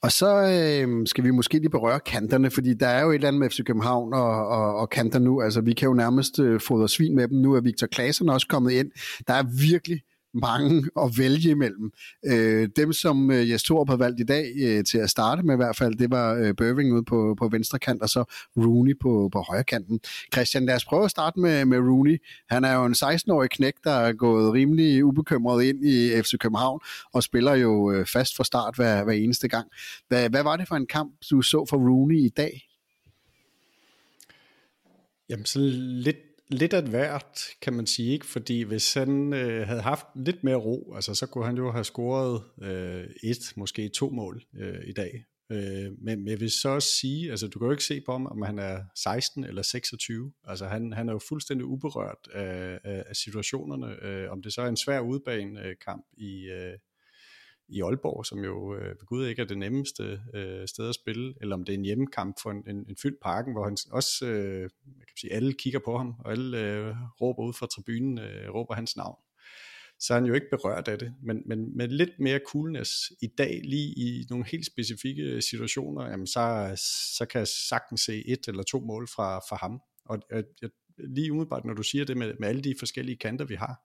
Og så øh, skal vi måske lige berøre kanterne, fordi der er jo et eller andet med FC København og, og, og kanter nu. Altså, vi kan jo nærmest øh, fodre svin med dem. Nu er Victor Klaasen også kommet ind. Der er virkelig mange at vælge imellem. Øh, dem, som øh, Jes Torup har valgt i dag øh, til at starte med i hvert fald, det var øh, Bøving ude på, på venstre kant, og så Rooney på, på højre kanten. Christian, lad os prøve at starte med, med Rooney. Han er jo en 16-årig knæk, der er gået rimelig ubekymret ind i FC København, og spiller jo øh, fast fra start hver, hver eneste gang. Hvad, hvad var det for en kamp, du så for Rooney i dag? Jamen, så lidt lidt af hvert, kan man sige, ikke? fordi hvis han øh, havde haft lidt mere ro, altså, så kunne han jo have scoret øh, et, måske to mål øh, i dag. Øh, men jeg vil så også sige, altså du kan jo ikke se på ham, om han er 16 eller 26. Altså han, han er jo fuldstændig uberørt af, af, af situationerne. Øh, om det så er en svær udbanekamp i, øh, i Aalborg, som jo øh, ved Gud ikke er det nemmeste øh, sted at spille, eller om det er en hjemmekamp for en, en, en fyldt parken, hvor han også, øh, jeg kan sige, alle kigger på ham, og alle øh, råber ud fra tribunen, øh, råber hans navn. Så er han jo ikke berørt af det, men, men med lidt mere coolness i dag, lige i nogle helt specifikke situationer, jamen så, så kan jeg sagtens se et eller to mål fra, fra ham. Og jeg, lige umiddelbart, når du siger det med, med alle de forskellige kanter, vi har,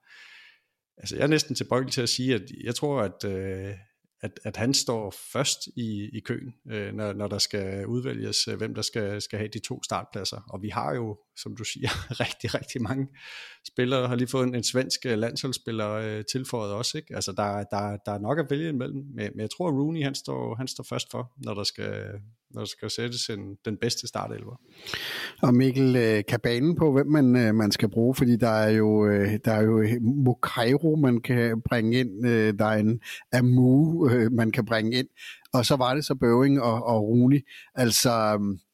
altså jeg er næsten tilbøjelig til at sige, at jeg tror, at, øh, at, at han står først i, i køen, øh, når, når der skal udvælges, øh, hvem der skal, skal have de to startpladser. Og vi har jo, som du siger, *laughs* rigtig, rigtig mange spillere. Har lige fået en, en svensk øh, landsholdsspiller øh, tilføjet også. Ikke? Altså der, der, der er nok at vælge imellem, men, men jeg tror, at Rooney han står, han står først for, når der skal, når der skal sættes en, den bedste startelver. Og Mikkel, øh, kan banen på, hvem man, øh, man skal bruge, fordi der er jo, øh, der er jo Mokairo, man kan bringe ind, der er en Amu, man kan bringe ind, og så var det så Bøving og, og Rooney. Altså,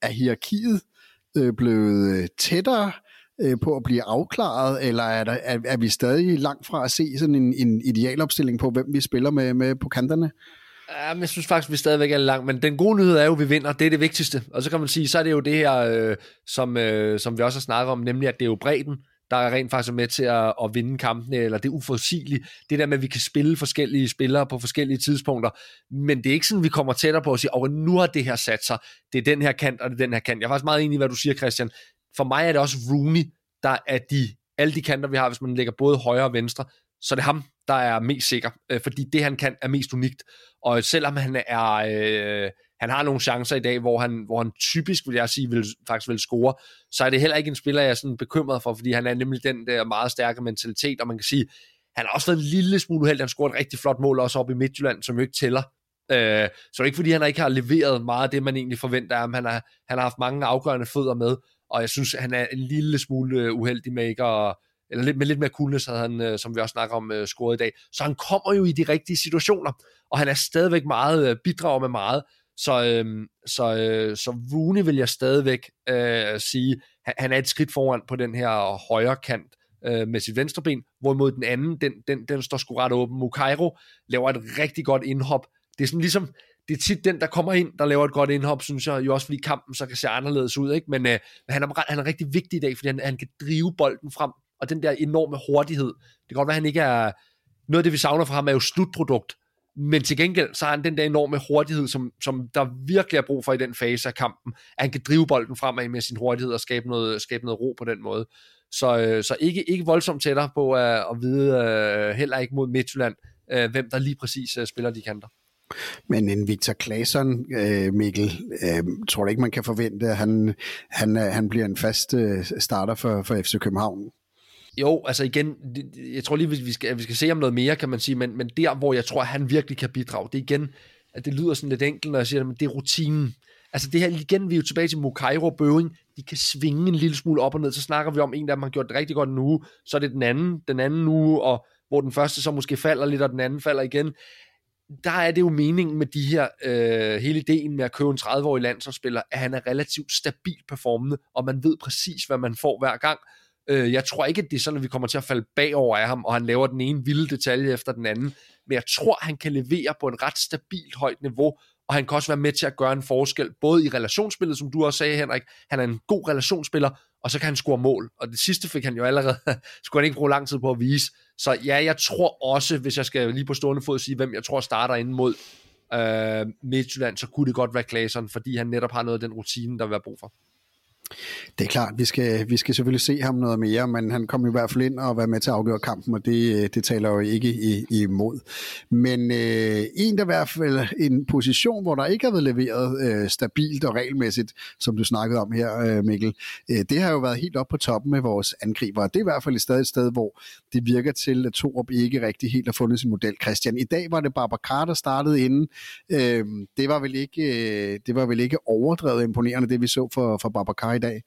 er hierarkiet blevet tættere på at blive afklaret, eller er, der, er, er vi stadig langt fra at se sådan en, en idealopstilling på, hvem vi spiller med, med på kanterne? Ja, men jeg synes faktisk, vi stadigvæk er langt. Men den gode nyhed er jo, at vi vinder. Det er det vigtigste. Og så kan man sige, så er det jo det her, øh, som, øh, som vi også har snakket om, nemlig at det er jo bredden, der er rent faktisk med til at, at vinde kampene, eller det er uforudsigeligt. Det der med, at vi kan spille forskellige spillere på forskellige tidspunkter. Men det er ikke sådan, at vi kommer tættere på at sige, at nu har det her sat sig. Det er den her kant, og det er den her kant. Jeg er faktisk meget enig i, hvad du siger, Christian. For mig er det også Rooney, der er de, alle de kanter, vi har, hvis man lægger både højre og venstre, så det er ham, der er mest sikker, øh, fordi det han kan er mest unikt. Og selvom han er øh, han har nogle chancer i dag, hvor han, hvor han typisk, vil jeg sige, vil, faktisk vil score, så er det heller ikke en spiller, jeg er sådan bekymret for, fordi han er nemlig den der meget stærke mentalitet, og man kan sige, han har også været en lille smule uheldig, han scoret et rigtig flot mål også op i Midtjylland, som jo ikke tæller. Øh, så det er ikke fordi, han ikke har leveret meget af det, man egentlig forventer af ham. Han har, han har haft mange afgørende fødder med, og jeg synes, han er en lille smule øh, uheldig med ikke at, eller lidt, med lidt mere coolness havde han, øh, som vi også snakker om, øh, scoret i dag. Så han kommer jo i de rigtige situationer, og han er stadigvæk meget, øh, bidrager med meget, så, øh, så, øh, så Rooney vil jeg stadigvæk øh, sige, han, han er et skridt foran på den her højre kant øh, med sit venstre ben, hvorimod den anden, den, den, den står sgu ret åben. Mukairo laver et rigtig godt indhop. Det er sådan ligesom, det er tit den, der kommer ind, der laver et godt indhop, synes jeg, jo også fordi kampen så kan se anderledes ud, ikke? men øh, han, er, han er rigtig vigtig i dag, fordi han, han kan drive bolden frem og den der enorme hurtighed. Det kan godt være, at han ikke er... Noget af det, vi savner fra ham, er jo slutprodukt. Men til gengæld, så har han den der enorme hurtighed, som, som der virkelig er brug for i den fase af kampen. At han kan drive bolden fremad med sin hurtighed og skabe noget, skabe noget ro på den måde. Så, øh, så ikke, ikke voldsomt tættere på at, at vide, øh, heller ikke mod Midtjylland, øh, hvem der lige præcis øh, spiller de kanter. Men en Victor Claesson, øh, Mikkel, øh, tror du ikke, man kan forvente, at han, han, han bliver en fast øh, starter for, for FC København? Jo, altså igen, jeg tror lige, vi skal, vi skal se om noget mere, kan man sige, men, men der, hvor jeg tror, at han virkelig kan bidrage, det er igen, at det lyder sådan lidt enkelt, når jeg siger det, men det er rutinen. Altså det her, igen, vi er jo tilbage til Mukairo Bøving, de kan svinge en lille smule op og ned, så snakker vi om, en der har gjort det rigtig godt nu, så er det den anden, den anden nu, og hvor den første så måske falder lidt, og den anden falder igen. Der er det jo meningen med de her, øh, hele ideen med at købe en 30-årig landsholdsspiller, at han er relativt stabil performende, og man ved præcis, hvad man får hver gang. Øh, jeg tror ikke, at det er sådan, at vi kommer til at falde bagover af ham, og han laver den ene vilde detalje efter den anden, men jeg tror, han kan levere på en ret stabilt højt niveau, og han kan også være med til at gøre en forskel, både i relationsspillet, som du også sagde, Henrik, han er en god relationsspiller, og så kan han score mål, og det sidste fik han jo allerede, *laughs* skulle han ikke bruge lang tid på at vise, så ja, jeg tror også, hvis jeg skal lige på stående fod sige, hvem jeg tror starter ind mod øh, Midtjylland, så kunne det godt være Klaseren, fordi han netop har noget af den rutine, der vil være brug for. Det er klart, vi skal, vi skal selvfølgelig se ham noget mere, men han kom i hvert fald ind og var med til at afgøre kampen, og det, øh, det taler jo ikke i, imod. Men øh, en, der i hvert fald en position, hvor der ikke har været leveret øh, stabilt og regelmæssigt, som du snakkede om her, øh, Mikkel, øh, det har jo været helt op på toppen med vores angriber. Det er i hvert fald et stadig et sted, hvor det virker til, at Torup ikke rigtig helt har fundet sin model. Christian, i dag var det Babacar, der startede inden. Øh, det, var vel ikke, øh, det var vel ikke overdrevet imponerende, det vi så for, for Babacar i dag?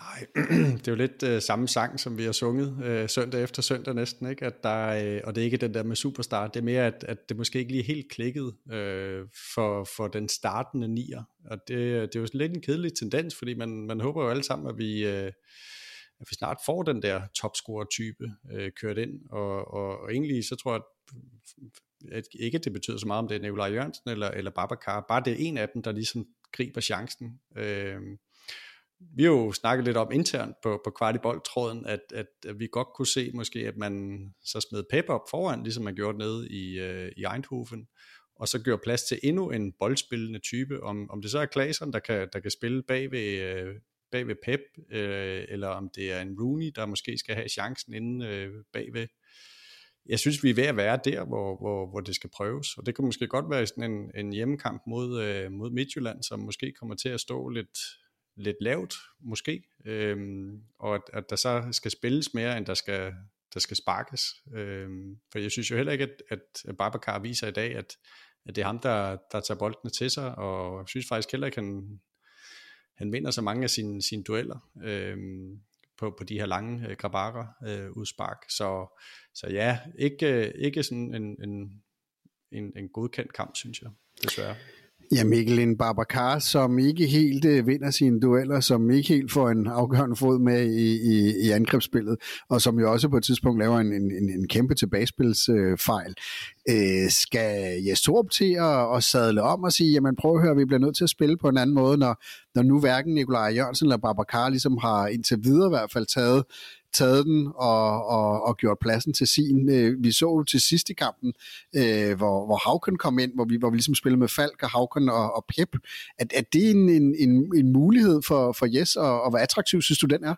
Nej, *clears throat* det er jo lidt øh, samme sang, som vi har sunget øh, søndag efter søndag næsten, ikke? At der, øh, og det er ikke den der med superstar, det er mere, at, at det måske ikke lige helt klikket øh, for, for den startende nier, og det, det er jo lidt en kedelig tendens, fordi man, man håber jo alle sammen, at vi, øh, at vi snart får den der topscorer-type øh, kørt ind, og, og, og egentlig så tror jeg, at ikke det betyder så meget, om det er Nikolaj Jørgensen eller, eller Babacar, bare det er en af dem, der ligesom griber chancen. Øh, vi har jo snakket lidt om internt på, på kvartiboldtråden, at, at, at vi godt kunne se måske, at man så smed Pep op foran, ligesom man gjorde nede i, øh, i Eindhoven, og så gør plads til endnu en boldspillende type. Om, om det så er Klaseren, der kan, der kan spille bag ved, øh, bag ved Pep, øh, eller om det er en Rooney, der måske skal have chancen inde øh, bagved. Jeg synes, vi er ved at være der, hvor, hvor, hvor det skal prøves, og det kunne måske godt være sådan en, en hjemmekamp mod, øh, mod Midtjylland, som måske kommer til at stå lidt, lidt lavt, måske, øhm, og at, at der så skal spilles mere, end der skal, der skal sparkes. Øhm, for jeg synes jo heller ikke, at, at Babacar viser i dag, at, at det er ham, der, der tager boldene til sig, og jeg synes faktisk heller ikke, at han, han vinder så mange af sine, sine dueller. Øhm, på, på de her lange øh, grabarer øh, udspark. Så, så ja, ikke, øh, ikke sådan en, en, en, en godkendt kamp, synes jeg, desværre. Ja, Mikkel, en Babacar, som ikke helt øh, vinder sine dueller, som ikke helt får en afgørende fod med i, i, i angrebsspillet, og som jo også på et tidspunkt laver en, en, en kæmpe tilbagespilsfejl. Øh, øh, skal Jes Torup til at, at sadle om og sige, jamen prøv at høre, vi bliver nødt til at spille på en anden måde, når, når nu hverken Nikolaj Jørgensen eller Babacar ligesom har indtil videre i hvert fald taget taget den og, og, og gjort pladsen til sin. Øh, vi så jo til sidst i kampen, øh, hvor, hvor Hauken kom ind, hvor vi, hvor vi ligesom spillede med Falk og Hauken og, og Pep. At, at det er en, en, en, en mulighed for, for Jes, og, og hvor attraktiv synes du, den er?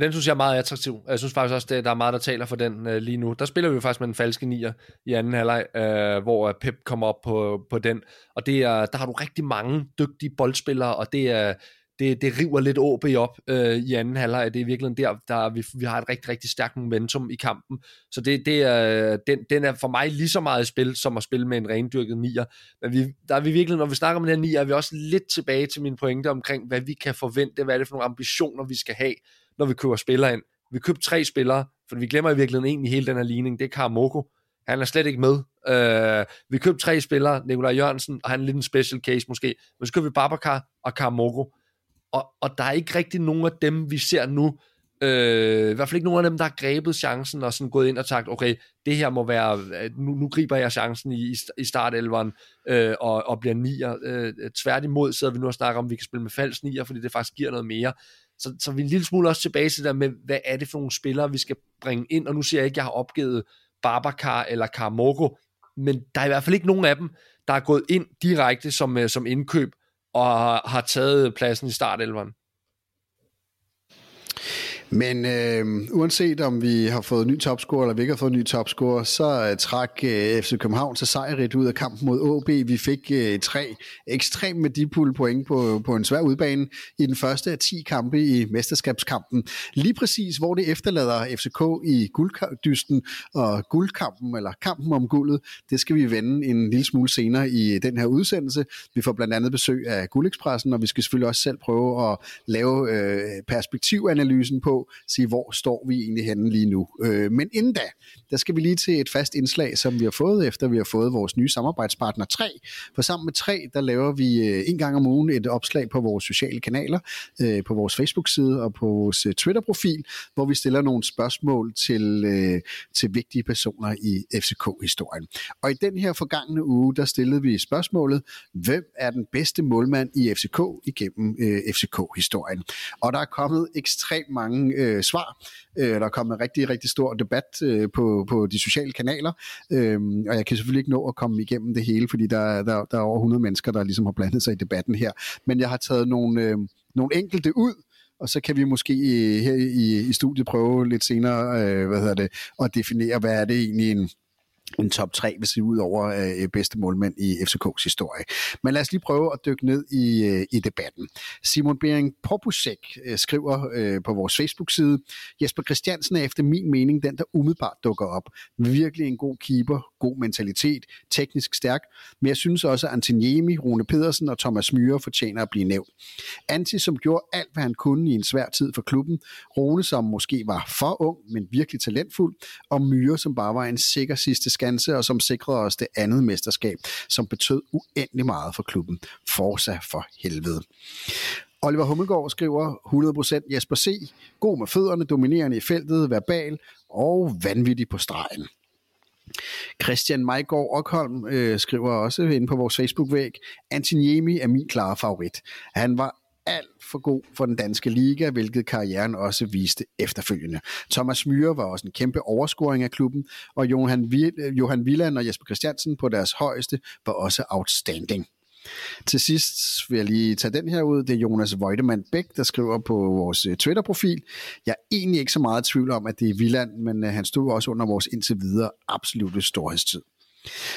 Den synes jeg er meget attraktiv. Jeg synes faktisk også, at der er meget, der taler for den øh, lige nu. Der spiller vi jo faktisk med den falske nier i anden halvleg, øh, hvor Pep kommer op på, på den. Og det er, der har du rigtig mange dygtige boldspillere, og det er det, det river lidt OB op øh, i anden halvleg. Det er virkelig der, der vi, vi har et rigtig, rigtig stærkt momentum i kampen. Så det, det er, den, den er for mig lige så meget i spil, som at spille med en rendyrket nier. Men vi, der er vi virkelig, når vi snakker om den her nier, er vi også lidt tilbage til min pointe omkring, hvad vi kan forvente, hvad er det for nogle ambitioner, vi skal have, når vi køber spillere ind. Vi købte tre spillere, for vi glemmer i virkeligheden egentlig hele den her ligning. Det er Karamoko. Han er slet ikke med. Øh, vi købte tre spillere, Nikolaj Jørgensen, og han er lidt en special case måske. Men så købte vi Babacar og Karamoko og, og der er ikke rigtig nogen af dem, vi ser nu, øh, i hvert fald ikke nogen af dem, der har grebet chancen og sådan gået ind og sagt, okay, det her må være, øh, nu, nu griber jeg chancen i, i startelveren øh, og, og bliver nier. Øh, tværtimod sidder vi nu og snakker om, at vi kan spille med falsk nier, fordi det faktisk giver noget mere. Så, så vi er en lille smule også tilbage til der med, hvad er det for nogle spillere, vi skal bringe ind, og nu siger jeg ikke, at jeg har opgivet Babacar eller Karamoko, men der er i hvert fald ikke nogen af dem, der er gået ind direkte som, øh, som indkøb og har taget pladsen i startelveren. Men øh, uanset om vi har fået ny topscorer, eller vi ikke har fået ny topscorer, så uh, trak uh, øh, FC København så sejrigt ud af kampen mod AB. Vi fik uh, tre ekstremt værdifulde point på, på en svær udbane i den første af 10 kampe i mesterskabskampen. Lige præcis, hvor det efterlader FCK i gulddysten og guldkampen, eller kampen om guldet, det skal vi vende en lille smule senere i den her udsendelse. Vi får blandt andet besøg af Guldekspressen, og vi skal selvfølgelig også selv prøve at lave øh, perspektivanalysen på, sige, hvor står vi egentlig henne lige nu. Øh, men inden da, der skal vi lige til et fast indslag, som vi har fået, efter vi har fået vores nye samarbejdspartner 3. For sammen med 3, der laver vi øh, en gang om ugen et opslag på vores sociale kanaler, øh, på vores Facebook-side og på vores øh, Twitter-profil, hvor vi stiller nogle spørgsmål til, øh, til vigtige personer i FCK-historien. Og i den her forgangne uge, der stillede vi spørgsmålet, hvem er den bedste målmand i FCK igennem øh, FCK-historien? Og der er kommet ekstremt mange øh, svar. Øh, der er kommet en rigtig, rigtig stor debat øh, på, på de sociale kanaler, øh, og jeg kan selvfølgelig ikke nå at komme igennem det hele, fordi der, der, der er over 100 mennesker, der ligesom har blandet sig i debatten her. Men jeg har taget nogle, øh, nogle enkelte ud, og så kan vi måske øh, her i, i studiet prøve lidt senere øh, hvad hedder det, at definere, hvad er det egentlig en, en top 3, hvis vi ud over øh, bedste målmænd i FCK's historie. Men lad os lige prøve at dykke ned i, øh, i debatten. Simon Bering Popusek øh, skriver øh, på vores Facebook-side, Jesper Christiansen er efter min mening den, der umiddelbart dukker op. Virkelig en god keeper, god mentalitet, teknisk stærk, men jeg synes også, at Antoniemi, Rune Pedersen og Thomas Myhre fortjener at blive nævnt. Anti, som gjorde alt, hvad han kunne i en svær tid for klubben, Rune, som måske var for ung, men virkelig talentfuld, og Myhre, som bare var en sikker sidste skanse, og som sikrede os det andet mesterskab, som betød uendelig meget for klubben. Forza for helvede. Oliver Hummelgaard skriver 100% Jesper C. God med fødderne, dominerende i feltet, verbal og vanvittig på stregen. Christian Majgaard Ockholm øh, skriver også inde på vores Facebook-væg, Antiniemi er min klare favorit. Han var alt for god for den danske liga, hvilket karrieren også viste efterfølgende. Thomas Myhre var også en kæmpe overscoring af klubben, og Johan, øh, Johan Villand og Jesper Christiansen på deres højeste var også outstanding. Til sidst vil jeg lige tage den her ud. Det er Jonas Voidemann Bæk, der skriver på vores øh, Twitter-profil. Jeg er egentlig ikke så meget i tvivl om, at det er Villand, men øh, han stod også under vores indtil videre absolute storhedstid.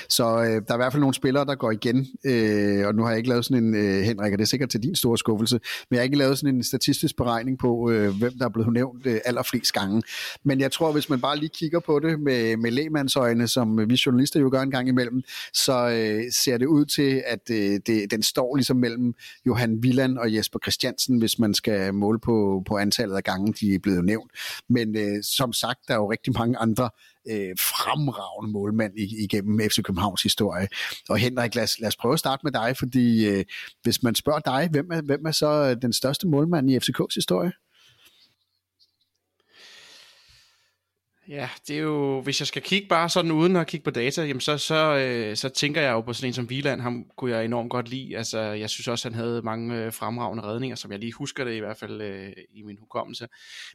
Så øh, der er i hvert fald nogle spillere, der går igen, øh, og nu har jeg ikke lavet sådan en, øh, Henrik, og det er sikkert til din store skuffelse, men jeg har ikke lavet sådan en statistisk beregning på, øh, hvem der er blevet nævnt øh, allerflest gange. Men jeg tror, hvis man bare lige kigger på det med, med lægmandsøjne, som øh, vi journalister jo gør en gang imellem, så øh, ser det ud til, at øh, det, den står ligesom mellem Johan Villand og Jesper Christiansen, hvis man skal måle på, på antallet af gange, de er blevet nævnt. Men øh, som sagt, der er jo rigtig mange andre øh, fremragende målmand igennem FC Københavns historie. Og Henrik, lad os, lad os prøve at starte med dig, fordi øh, hvis man spørger dig, hvem er, hvem er så øh, den største målmand i FCK's historie? Ja, det er jo, hvis jeg skal kigge bare sådan uden at kigge på data, jamen så, så, øh, så tænker jeg jo på sådan en som Wieland, ham kunne jeg enormt godt lide. Altså, jeg synes også, han havde mange øh, fremragende redninger, som jeg lige husker det i hvert fald øh, i min hukommelse.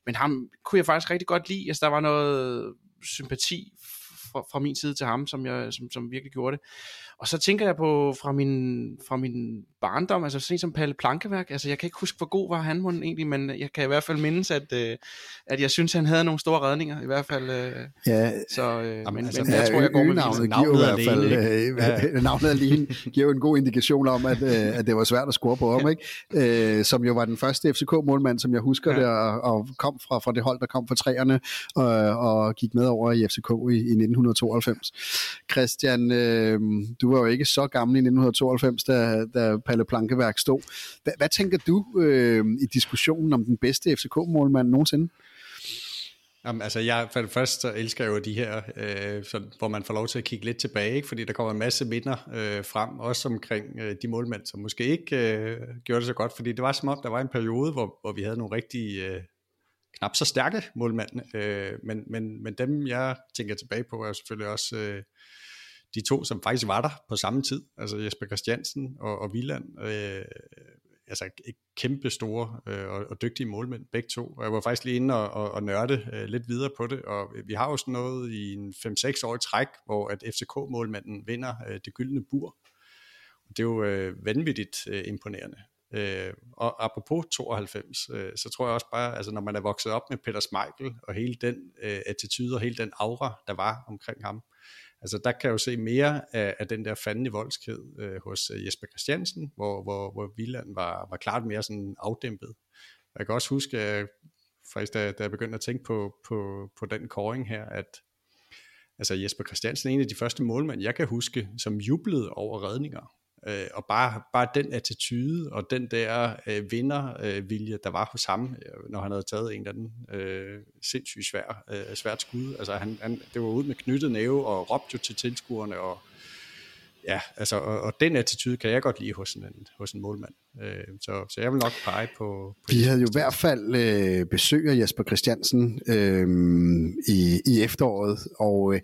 Men ham kunne jeg faktisk rigtig godt lide. Altså, der var noget sympati fra, fra min side til ham, som, jeg, som, som virkelig gjorde det. Og så tænker jeg på fra min, fra min barndom, altså sådan som Palle Plankeværk, altså jeg kan ikke huske, hvor god var han egentlig, men jeg kan i hvert fald mindes, at, øh, at jeg synes, han havde nogle store redninger, i hvert fald. Øh, ja, så, øh, jamen, men, altså, men jeg tror, jeg går med navnet, giver i hvert fald, alene, øh, navnet alene giver en god indikation om, at, øh, at det var svært at score på ham, ikke? Øh, som jo var den første FCK-målmand, som jeg husker ja. det, og, og kom fra, fra det hold, der kom fra træerne, og, og gik med over i FCK i, i 1992. Christian, øh, du var jo ikke så gammel i 1992, da, da Palle Plankeværk stod. Hvad, hvad tænker du øh, i diskussionen om den bedste FCK-målmand nogensinde? Jamen, altså jeg, for det første så elsker jeg jo de her, øh, sådan, hvor man får lov til at kigge lidt tilbage, ikke? fordi der kommer en masse minder øh, frem, også omkring øh, de målmænd, som måske ikke øh, gjorde det så godt, fordi det var som om, der var en periode, hvor, hvor vi havde nogle rigtig øh, knap så stærke målmænd, øh, men, men, men dem jeg tænker tilbage på, er selvfølgelig også øh, de to, som faktisk var der på samme tid, altså Jesper Christiansen og, og Wieland. Øh, altså kæmpe store øh, og, og dygtige målmænd, begge to. Og jeg var faktisk lige inde og, og, og nørde øh, lidt videre på det, og vi har jo sådan noget i en 5-6 år træk, hvor at FCK-målmanden vinder øh, det gyldne bur. Det er jo øh, vanvittigt øh, imponerende. Øh, og apropos 92, øh, så tror jeg også bare, altså når man er vokset op med Peter Smeichel og hele den øh, attitude og hele den aura, der var omkring ham, altså der kan jeg jo se mere af, af den der fandende voldskhed øh, hos øh, Jesper Christiansen, hvor, hvor, hvor Villand var, var klart mere sådan afdæmpet. Jeg kan også huske, at faktisk da, da jeg begyndte at tænke på, på, på den koring her, at altså Jesper Christiansen er en af de første målmænd, jeg kan huske, som jublede over redninger. Øh, og bare, bare den attitude og den der øh, vindervilje, øh, der var hos ham, øh, når han havde taget en eller anden øh, sindssygt svær, øh, svært skud. Altså han, han, det var ud med knyttet næve og råbte jo til tilskuerne og ja, altså, og, og den attitude kan jeg godt lide hos en, hos en målmand. Øh, så, så jeg vil nok pege på... på Vi havde jo i hvert fald øh, besøg af Jesper Christiansen øh, i, i efteråret, og øh,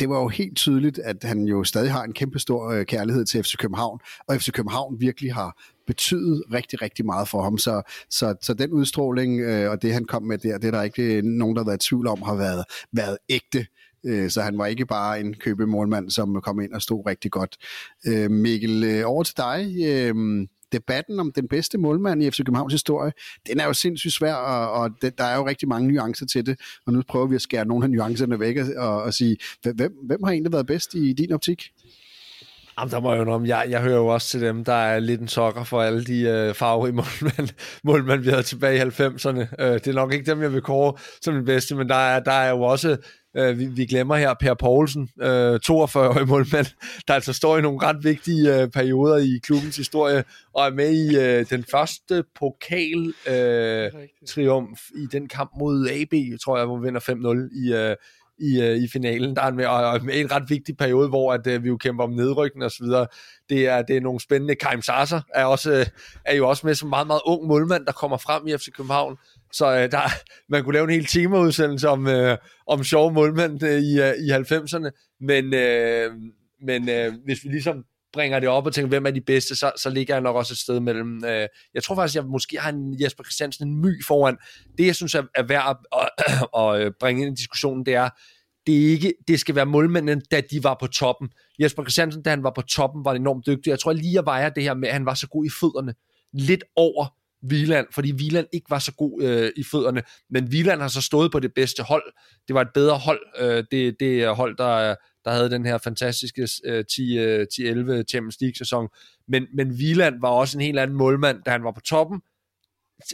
det, var jo helt tydeligt, at han jo stadig har en kæmpe stor øh, kærlighed til FC København, og FC København virkelig har betydet rigtig, rigtig meget for ham. Så, så, så den udstråling øh, og det, han kom med der, det er der ikke nogen, der har været i tvivl om, har været, været ægte. Øh, Øh, så han var ikke bare en købemålmand, som kom ind og stod rigtig godt. Øh, Mikkel, øh, over til dig. Øh, debatten om den bedste målmand i FC Københavns historie, den er jo sindssygt svær, og, og det, der er jo rigtig mange nuancer til det, og nu prøver vi at skære nogle af nuancerne væk og, og sige, hvem, hvem har egentlig været bedst i din optik? Jamen, der må jeg jo jeg, jeg hører jo også til dem, der er lidt en sokker for alle de øh, farverige *laughs* målmænd, målmænd, vi havde tilbage i 90'erne. Øh, det er nok ikke dem, jeg vil kåre som den bedste, men der er, der er jo også Øh, vi, vi glemmer her Per Poulsen, øh, 42-årig målmand, der altså står i nogle ret vigtige øh, perioder i klubbens historie, og er med i øh, den første pokal øh, triumf i den kamp mod AB, tror jeg, hvor vi vinder 5-0 i, øh, i, øh, i finalen. Der er med, og, med en ret vigtig periode, hvor at, øh, vi jo kæmper om nedrykning og så videre. Det er, det er nogle spændende. Kaim Sasser er, også, øh, er jo også med som meget, meget ung målmand, der kommer frem i FC København. Så øh, der, man kunne lave en hel temaudsendelse om, øh, om sjove målmænd øh, i, øh, i 90'erne, men, øh, men øh, hvis vi ligesom bringer det op og tænker, hvem er de bedste, så, så ligger jeg nok også et sted mellem. Øh, jeg tror faktisk, jeg måske har en Jesper Christiansen en my foran. Det, jeg synes er, er værd at, at, *clears throat* at øh, bringe ind i diskussionen, det er, det, er ikke, det skal være målmændene, da de var på toppen. Jesper Christiansen, da han var på toppen, var enormt dygtig. Jeg tror lige, jeg vejer det her med, at han var så god i fødderne. Lidt over Wieland, fordi Wieland ikke var så god øh, i fødderne, men Wieland har så stået på det bedste hold. Det var et bedre hold, øh, det, det hold, der, der havde den her fantastiske øh, 10-11 øh, Champions League-sæson. Men, men Wieland var også en helt anden målmand, da han var på toppen,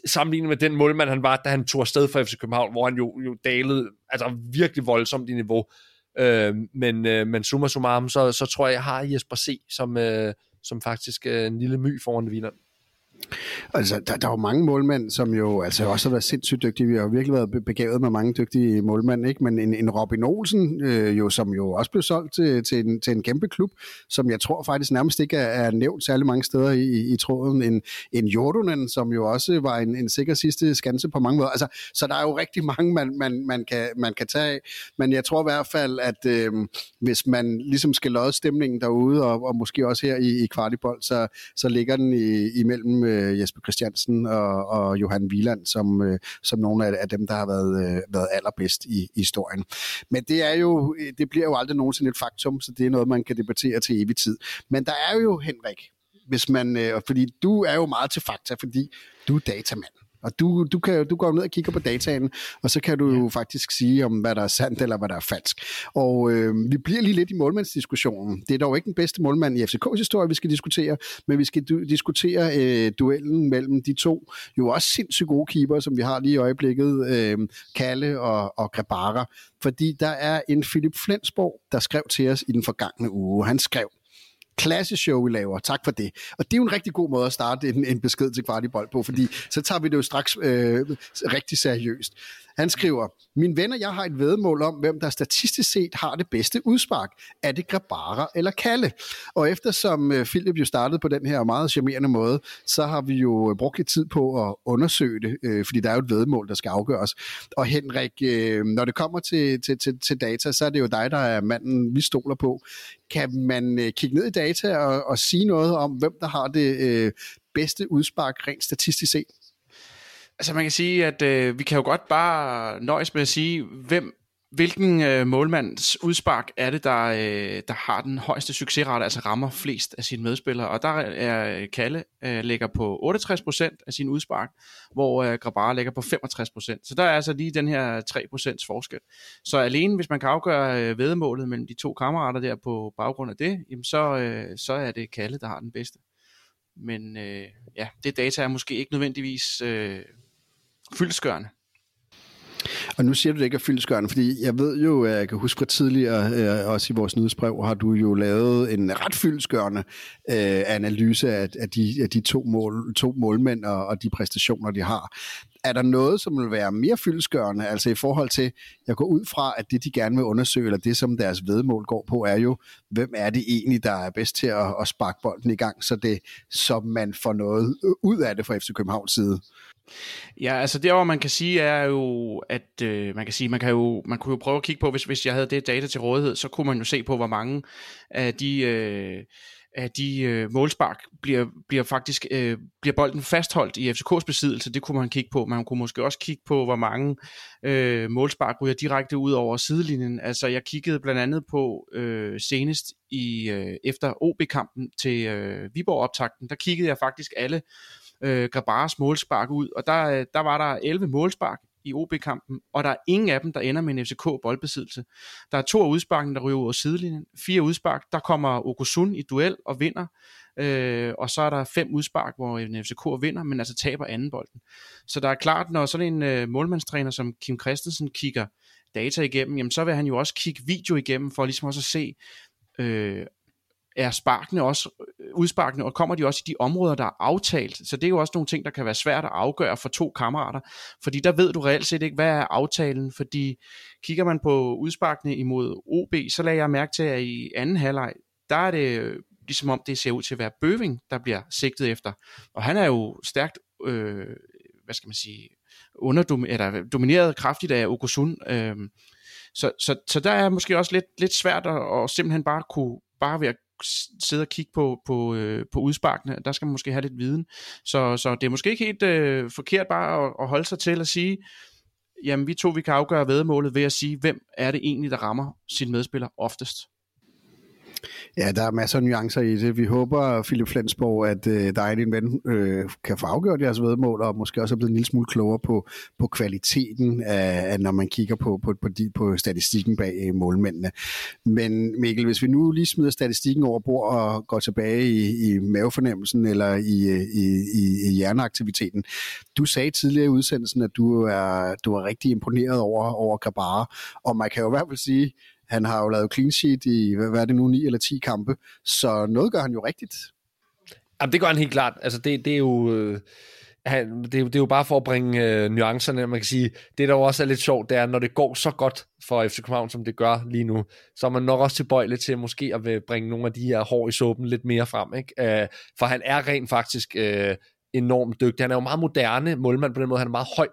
sammenlignet med den målmand, han var, da han tog afsted fra FC København, hvor han jo, jo dalede altså virkelig voldsomt i niveau. Øh, men, øh, men summa summarum, så, så tror jeg, jeg har Jesper C. som, øh, som faktisk øh, en lille my foran Wieland. Altså, der, der er jo mange målmænd, som jo altså også har været sindssygt dygtige. Vi har jo virkelig været begavet med mange dygtige målmænd, ikke? Men en, en Robin Olsen, øh, jo, som jo også blev solgt til, til, en, til en kæmpe klub, som jeg tror faktisk nærmest ikke er, er nævnt særlig mange steder i, i, i tråden. En, en Jordunen, som jo også var en, en sikker sidste skanse på mange måder. Altså, så der er jo rigtig mange, man, man, man, kan, man kan tage af. Men jeg tror i hvert fald, at øh, hvis man ligesom skal lodde stemningen derude, og, og måske også her i, i Kvartibold, så, så ligger den i, imellem med Jesper Christiansen og, og Johan Wieland som, øh, som nogle af, af dem, der har været, øh, været allerbedst i, i historien. Men det er jo, det bliver jo aldrig nogensinde et faktum, så det er noget, man kan debattere til evig tid. Men der er jo, Henrik, hvis man, øh, fordi du er jo meget til fakta, fordi du er datamand. Og du, du, kan, du går ned og kigger på dataen, og så kan du jo faktisk sige, om hvad der er sandt eller hvad der er falsk. Og øh, vi bliver lige lidt i målmandsdiskussionen. Det er dog ikke den bedste målmand i FCK's historie, vi skal diskutere, men vi skal du, diskutere øh, duellen mellem de to jo også sindssygt gode keeper, som vi har lige i øjeblikket, øh, Kalle og, og Grabara. Fordi der er en Philip Flensborg, der skrev til os i den forgangne uge. Han skrev, klasse show, vi laver. Tak for det. Og det er jo en rigtig god måde at starte en, en besked til Kvartibold på, fordi så tager vi det jo straks øh, rigtig seriøst. Han skriver, min venner, jeg har et vedmål om, hvem der statistisk set har det bedste udspark. Er det Grabara eller Kalle? Og eftersom øh, Philip jo startede på den her meget charmerende måde, så har vi jo øh, brugt lidt tid på at undersøge det, øh, fordi der er jo et vedmål, der skal afgøres. Og Henrik, øh, når det kommer til, til, til, til data, så er det jo dig, der er manden, vi stoler på. Kan man øh, kigge ned i data og, og sige noget om, hvem der har det øh, bedste udspark rent statistisk set? Altså man kan sige, at øh, vi kan jo godt bare nøjes med at sige, hvem Hvilken øh, målmands udspark er det, der, øh, der har den højeste succesrate, altså rammer flest af sine medspillere? Og der er øh, Kalle øh, ligger på 68% af sin udspark, hvor øh, Grabara ligger på 65%. Så der er altså lige den her 3% forskel. Så alene hvis man kan afgøre øh, vedemålet mellem de to kammerater der på baggrund af det, jamen så, øh, så er det Kalle, der har den bedste. Men øh, ja, det data er måske ikke nødvendigvis øh, fyldskørende. Og nu siger du det ikke er fyldskørende, fordi jeg ved jo, at jeg kan huske fra tidligere, øh, også i vores nyhedsbrev, har du jo lavet en ret fyldskørende øh, analyse af, af, de, af de to, mål, to målmænd og, og de præstationer, de har. Er der noget, som vil være mere fyldskørende, altså i forhold til, jeg går ud fra, at det, de gerne vil undersøge, eller det, som deres vedmål går på, er jo, hvem er det egentlig, der er bedst til at, at sparke bolden i gang, så det, så man får noget ud af det fra FC Københavns side? Ja, altså det, hvor man kan sige, er jo, at øh, man kan sige, man kan jo, man kunne jo prøve at kigge på, hvis, hvis jeg havde det data til rådighed, så kunne man jo se på, hvor mange af de, øh, af de øh, målspark bliver, bliver faktisk øh, bliver bolden fastholdt i FCK's besiddelse. Det kunne man kigge på. Man kunne måske også kigge på, hvor mange øh, målspark ryger direkte ud over sidelinjen. Altså jeg kiggede blandt andet på øh, senest i øh, efter OB-kampen til øh, Viborg-optakten, der kiggede jeg faktisk alle øh, Grabares målspark ud, og der, øh, der var der 11 målspark i OB-kampen, og der er ingen af dem, der ender med en FCK boldbesiddelse. Der er to af udsparkene, der ryger ud sidelinjen, fire udspark, der kommer Okusun i duel og vinder, øh, og så er der fem udspark, hvor en FCK vinder, men altså taber anden bolden. Så der er klart, når sådan en øh, målmandstræner som Kim Christensen kigger data igennem, jamen så vil han jo også kigge video igennem, for ligesom også at se, øh, er sparkene også øh, udsparkene, og kommer de også i de områder, der er aftalt. Så det er jo også nogle ting, der kan være svært at afgøre for to kammerater, fordi der ved du reelt set ikke, hvad er aftalen, fordi kigger man på udsparkene imod OB, så lagde jeg mærke til, at i anden halvleg, der er det øh, ligesom om det ser ud til at være Bøving, der bliver sigtet efter. Og han er jo stærkt, øh, hvad skal man sige, underdom- eller domineret kraftigt af Okusun. Øh, så, så, så der er måske også lidt, lidt svært at, at simpelthen bare kunne bare ved at sidde og kigge på, på, øh, på udsparkene, der skal man måske have lidt viden. Så, så det er måske ikke helt øh, forkert bare at, at holde sig til at sige, jamen vi to vi kan afgøre vedmålet ved at sige, hvem er det egentlig, der rammer sin medspiller oftest. Ja, der er masser af nuancer i det. Vi håber, Philip Flensborg, at øh, dig og din ven øh, kan få afgjort jeres vedmål, og måske også er blevet en lille smule klogere på, på kvaliteten, af, af, når man kigger på, på, på, de, på statistikken bag øh, målmændene. Men Mikkel, hvis vi nu lige smider statistikken over bord og går tilbage i, i mavefornemmelsen eller i, øh, i, i, i hjerneaktiviteten. Du sagde tidligere i udsendelsen, at du er, du er rigtig imponeret over, over Grabara, og man kan jo i hvert fald sige, han har jo lavet clean sheet i, hvad er det nu, 9 eller 10 kampe, så noget gør han jo rigtigt. Jamen, det gør han helt klart. Altså, det, det er jo... Øh, han, det, det er jo bare for at bringe øh, nuancerne. Man kan sige, det der jo også er lidt sjovt, det er, når det går så godt for FC København, som det gør lige nu, så er man nok også tilbøjelig til måske at bringe nogle af de her hår i suppen lidt mere frem. Ikke? Øh, for han er rent faktisk øh, enormt dygtig. Han er jo meget moderne målmand på den måde. Han er meget høj,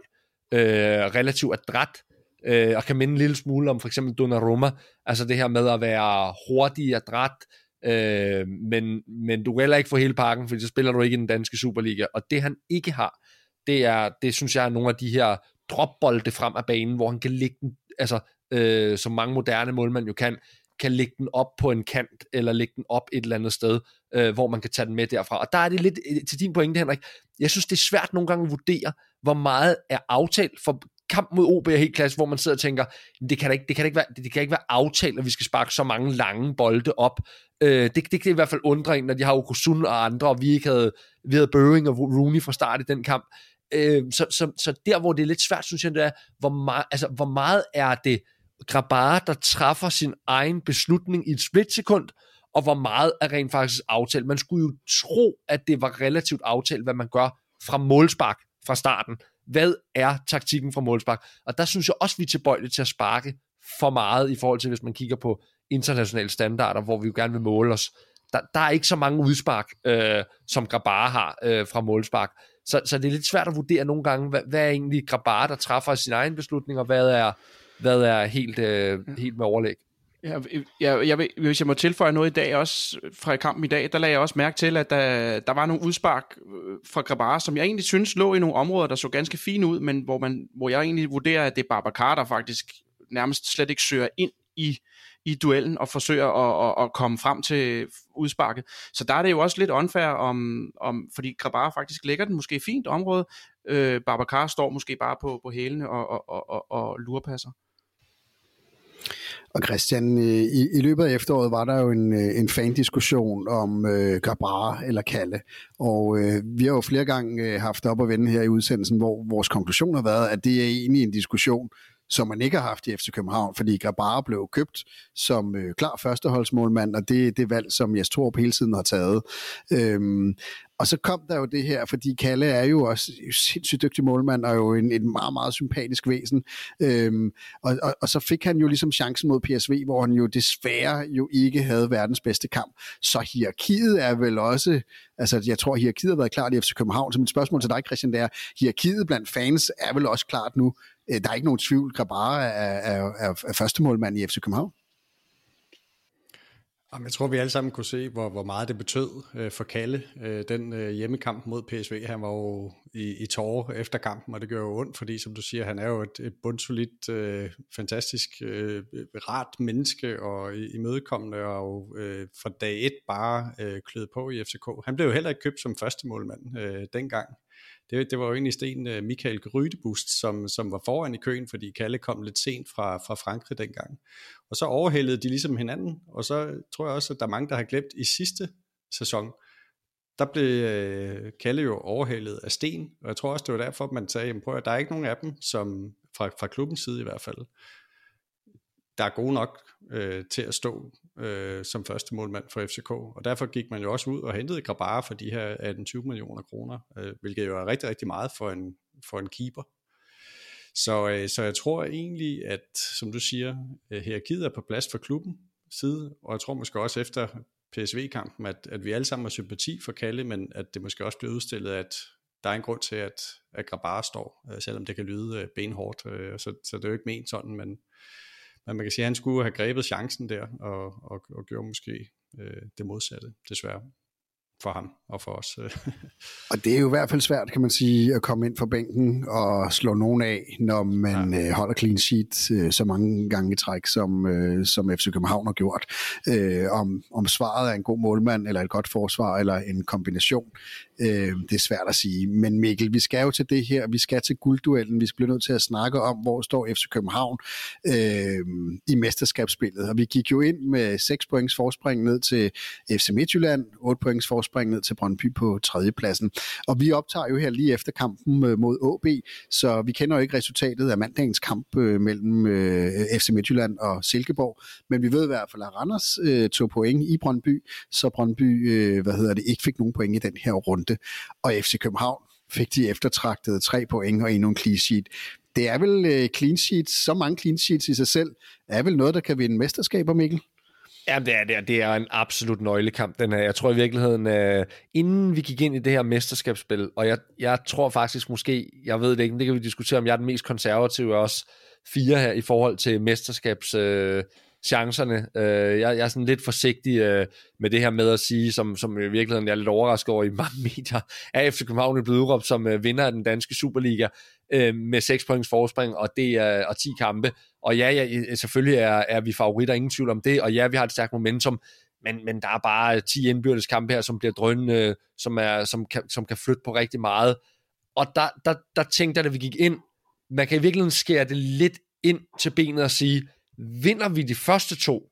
øh, relativt adræt, øh, og kan minde en lille smule om for eksempel Donnarumma, altså det her med at være hurtig og dræt, øh, men, men du kan heller ikke få hele pakken, fordi så spiller du ikke i den danske Superliga, og det han ikke har, det er, det synes jeg er nogle af de her dropbolde frem af banen, hvor han kan ligge den, altså øh, som mange moderne målmænd jo kan, kan lægge den op på en kant, eller lægge den op et eller andet sted, øh, hvor man kan tage den med derfra. Og der er det lidt øh, til din pointe, Henrik. Jeg synes, det er svært nogle gange at vurdere, hvor meget er aftalt, for kamp mod OB er helt klasse, hvor man sidder og tænker, det kan da ikke, det kan da ikke, være, det kan ikke være aftalt, at vi skal sparke så mange lange bolde op. Øh, det, det, det kan i hvert fald undre en, når de har Okusun og andre, og vi ikke havde, vi havde Børing og Rooney fra start i den kamp. Øh, så, så, så der, hvor det er lidt svært, synes jeg, det er, hvor meget, altså, hvor meget er det Grabara, der træffer sin egen beslutning i et splitsekund, og hvor meget er rent faktisk aftalt. Man skulle jo tro, at det var relativt aftalt, hvad man gør fra målspark fra starten hvad er taktikken fra målspark? Og der synes jeg også, vi er tilbøjelige til at sparke for meget i forhold til, hvis man kigger på internationale standarder, hvor vi jo gerne vil måle os. Der, der er ikke så mange udspark, øh, som Grabara har øh, fra målspark. Så, så det er lidt svært at vurdere nogle gange, hvad, hvad er egentlig Grabara, der træffer sin egen beslutning, og hvad er, hvad er helt, øh, helt med overlæg. Øh, ja, jeg, jeg, hvis jeg må tilføje noget i dag også, fra kampen i dag, der lagde jeg også mærke til, at der, der var nogle udspark øh, fra Grabara, som jeg egentlig synes lå i nogle områder, der så ganske fine ud, men hvor, man, hvor jeg egentlig vurderer, at det er Babacar, der faktisk nærmest slet ikke søger ind i, i duellen og forsøger at, at, at komme frem til udsparket. Så der er det jo også lidt unfair, om, om, fordi Grabara faktisk lægger den måske fint område. Øh, Babacar står måske bare på, på hælene og, og, og, og, og lurepasser. Og Christian, øh, i, i løbet af efteråret var der jo en, øh, en fan-diskussion om øh, Gabara eller Kalle, og øh, vi har jo flere gange øh, haft op og vende her i udsendelsen, hvor vores konklusion har været, at det er egentlig en diskussion, som man ikke har haft i FC København, fordi Grabara blev købt som øh, klar førsteholdsmålmand, og det er det valg, som Jes Torp hele tiden har taget. Øhm, og så kom der jo det her, fordi Kalle er jo også sindssygt dygtig målmand, og jo en, en meget, meget sympatisk væsen. Øhm, og, og, og så fik han jo ligesom chancen mod PSV, hvor han jo desværre jo ikke havde verdens bedste kamp. Så hierarkiet er vel også, altså jeg tror, hierarkiet har været klart i FC København, så mit spørgsmål til dig, Christian, det er, hierarkiet blandt fans er vel også klart nu. Øh, der er ikke nogen tvivl, Grabara er, er, er, er første målmand i FC København. Jeg tror, vi alle sammen kunne se, hvor, hvor meget det betød øh, for Kalle. Øh, den øh, hjemmekamp mod PSV, han var jo i, i tårer efter kampen, og det gør jo ondt, fordi som du siger, han er jo et, et bundsolidt, øh, fantastisk, øh, rart menneske og imødekommende, og øh, fra dag et bare øh, på i FCK. Han blev jo heller ikke købt som første målmand øh, dengang det, det var jo egentlig sten øh, Michael Grydebust, som, som var foran i køen, fordi Kalle kom lidt sent fra, fra Frankrig dengang. Og så overhældede de ligesom hinanden, og så tror jeg også, at der er mange, der har glemt i sidste sæson, der blev uh, Kalle jo overhældet af Sten, og jeg tror også, det var derfor, at man sagde, prøv at der er ikke nogen af dem, som fra, fra klubbens side i hvert fald, der er gode nok øh, til at stå øh, som første målmand for FCK. Og derfor gik man jo også ud og hentede Grabara for de her 18-20 millioner kroner, øh, hvilket jo er rigtig, rigtig meget for en, for en keeper. Så, øh, så jeg tror egentlig, at som du siger, øh, hierarkiet er på plads for klubben side, og jeg tror måske også efter PSV-kampen, at, at vi alle sammen har sympati for Kalle, men at det måske også bliver udstillet, at der er en grund til, at, at Grabara står, øh, selvom det kan lyde øh, benhårdt, øh, så, så det er jo ikke ment sådan, men, men man kan sige, at han skulle have grebet chancen der, og, og, og gjorde måske øh, det modsatte, desværre for ham og for os. *laughs* og det er jo i hvert fald svært, kan man sige, at komme ind fra bænken og slå nogen af, når man ja. øh, holder clean sheet øh, så mange gange i træk, som, øh, som FC København har gjort. Øh, om, om svaret er en god målmand, eller et godt forsvar, eller en kombination, øh, det er svært at sige. Men Mikkel, vi skal jo til det her, vi skal til guldduellen, vi bliver nødt til at snakke om, hvor står FC København øh, i mesterskabsspillet. Og vi gik jo ind med 6 points forspring ned til FC Midtjylland, 8 points forspring ned til Brøndby på tredjepladsen. Og vi optager jo her lige efter kampen øh, mod AB, så vi kender jo ikke resultatet af mandagens kamp øh, mellem øh, FC Midtjylland og Silkeborg, men vi ved i hvert fald, at Randers øh, tog point i Brøndby, så Brøndby øh, hvad hedder det, ikke fik nogen point i den her runde. Og FC København fik de eftertragtede tre point og endnu en clean sheet. Det er vel øh, clean sheets, så mange clean sheets i sig selv, er vel noget, der kan vinde mesterskaber, Mikkel? Ja, det er, det er, det er en absolut nøglekamp, den her. Jeg tror i virkeligheden, øh, inden vi gik ind i det her mesterskabsspil, og jeg, jeg tror faktisk måske, jeg ved det ikke, men det kan vi diskutere, om jeg er den mest konservative af os fire her i forhold til mesterskabs... Øh, chancerne. Øh, jeg, jeg er sådan lidt forsigtig øh, med det her med at sige, som, som i virkeligheden jeg er lidt overrasket over i mange *laughs* medier, at FC København er blevet udråbt som øh, vinder af den danske Superliga øh, med 6 points forspring og, det er, og 10 kampe. Og ja, ja selvfølgelig er, er vi favoritter, ingen tvivl om det, og ja, vi har et stærkt momentum, men, men der er bare 10 indbyrdes kampe her, som bliver drønende, som, er, som, kan, som kan flytte på rigtig meget. Og der, der, der tænkte jeg, da vi gik ind, man kan i virkeligheden skære det lidt ind til benet og sige, vinder vi de første to,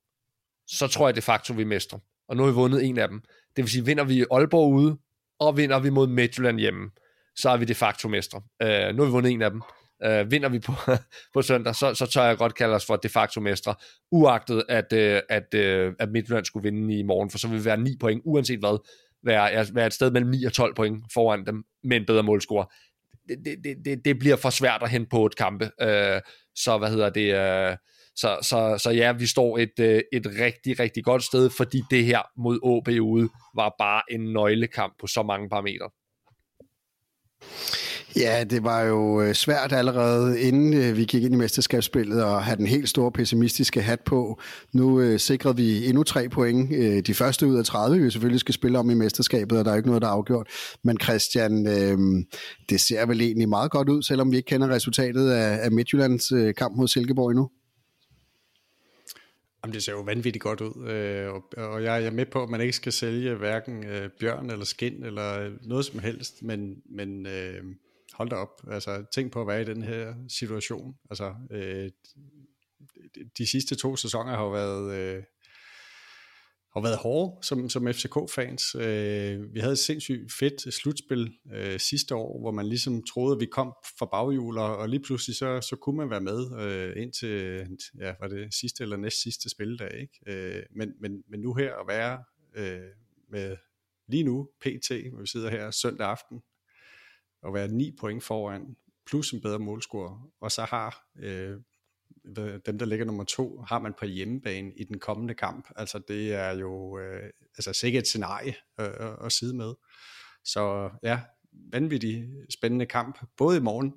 så tror jeg de facto, vi mestrer. Og nu har vi vundet en af dem. Det vil sige, vinder vi Aalborg ude, og vinder vi mod Midtjylland hjemme, så er vi de facto mestre. Uh, nu har vi vundet en af dem. Øh, vinder vi på, *laughs* på søndag, så, så tør jeg godt kalde os for de facto mestre, uagtet at, øh, at, øh, at Midtjylland skulle vinde i morgen, for så vil vi være 9 point, uanset hvad, være, være et sted mellem 9 og 12 point foran dem med en bedre målscore. Det, det, det, det bliver for svært at hente på et kampe, øh, så hvad hedder det... Øh, så, så, så ja, vi står et, øh, et rigtig, rigtig godt sted, fordi det her mod AB ude var bare en nøglekamp på så mange parametre. Ja, det var jo øh, svært allerede inden øh, vi gik ind i mesterskabsspillet at have den helt store pessimistiske hat på. Nu øh, sikrede vi endnu tre point. Øh, de første ud af 30, vi selvfølgelig skal spille om i mesterskabet, og der er ikke noget, der er afgjort. Men Christian, øh, det ser vel egentlig meget godt ud, selvom vi ikke kender resultatet af, af Midtjyllands øh, kamp mod Silkeborg endnu. Jamen, det ser jo vanvittigt godt ud, øh, og jeg er med på, at man ikke skal sælge hverken øh, bjørn eller skin eller noget som helst, men, men øh, hold da op, altså tænk på at være i den her situation. Altså, øh, de sidste to sæsoner har jo været, øh, har været hårde som, som FCK-fans. Øh, vi havde et sindssygt fedt slutspil øh, sidste år, hvor man ligesom troede, at vi kom fra baghjul, og, lige pludselig så, så kunne man være med øh, indtil, ja, var det sidste eller næst sidste spilledag. ikke? Øh, men, men, men nu her at være øh, med lige nu, PT, hvor vi sidder her søndag aften, og være 9 point foran, plus en bedre målscore, og så har øh, dem, der ligger nummer to, har man på hjemmebane i den kommende kamp. Altså det er jo øh, altså sikkert et scenarie øh, øh at sidde med. Så ja, vanvittig spændende kamp, både i morgen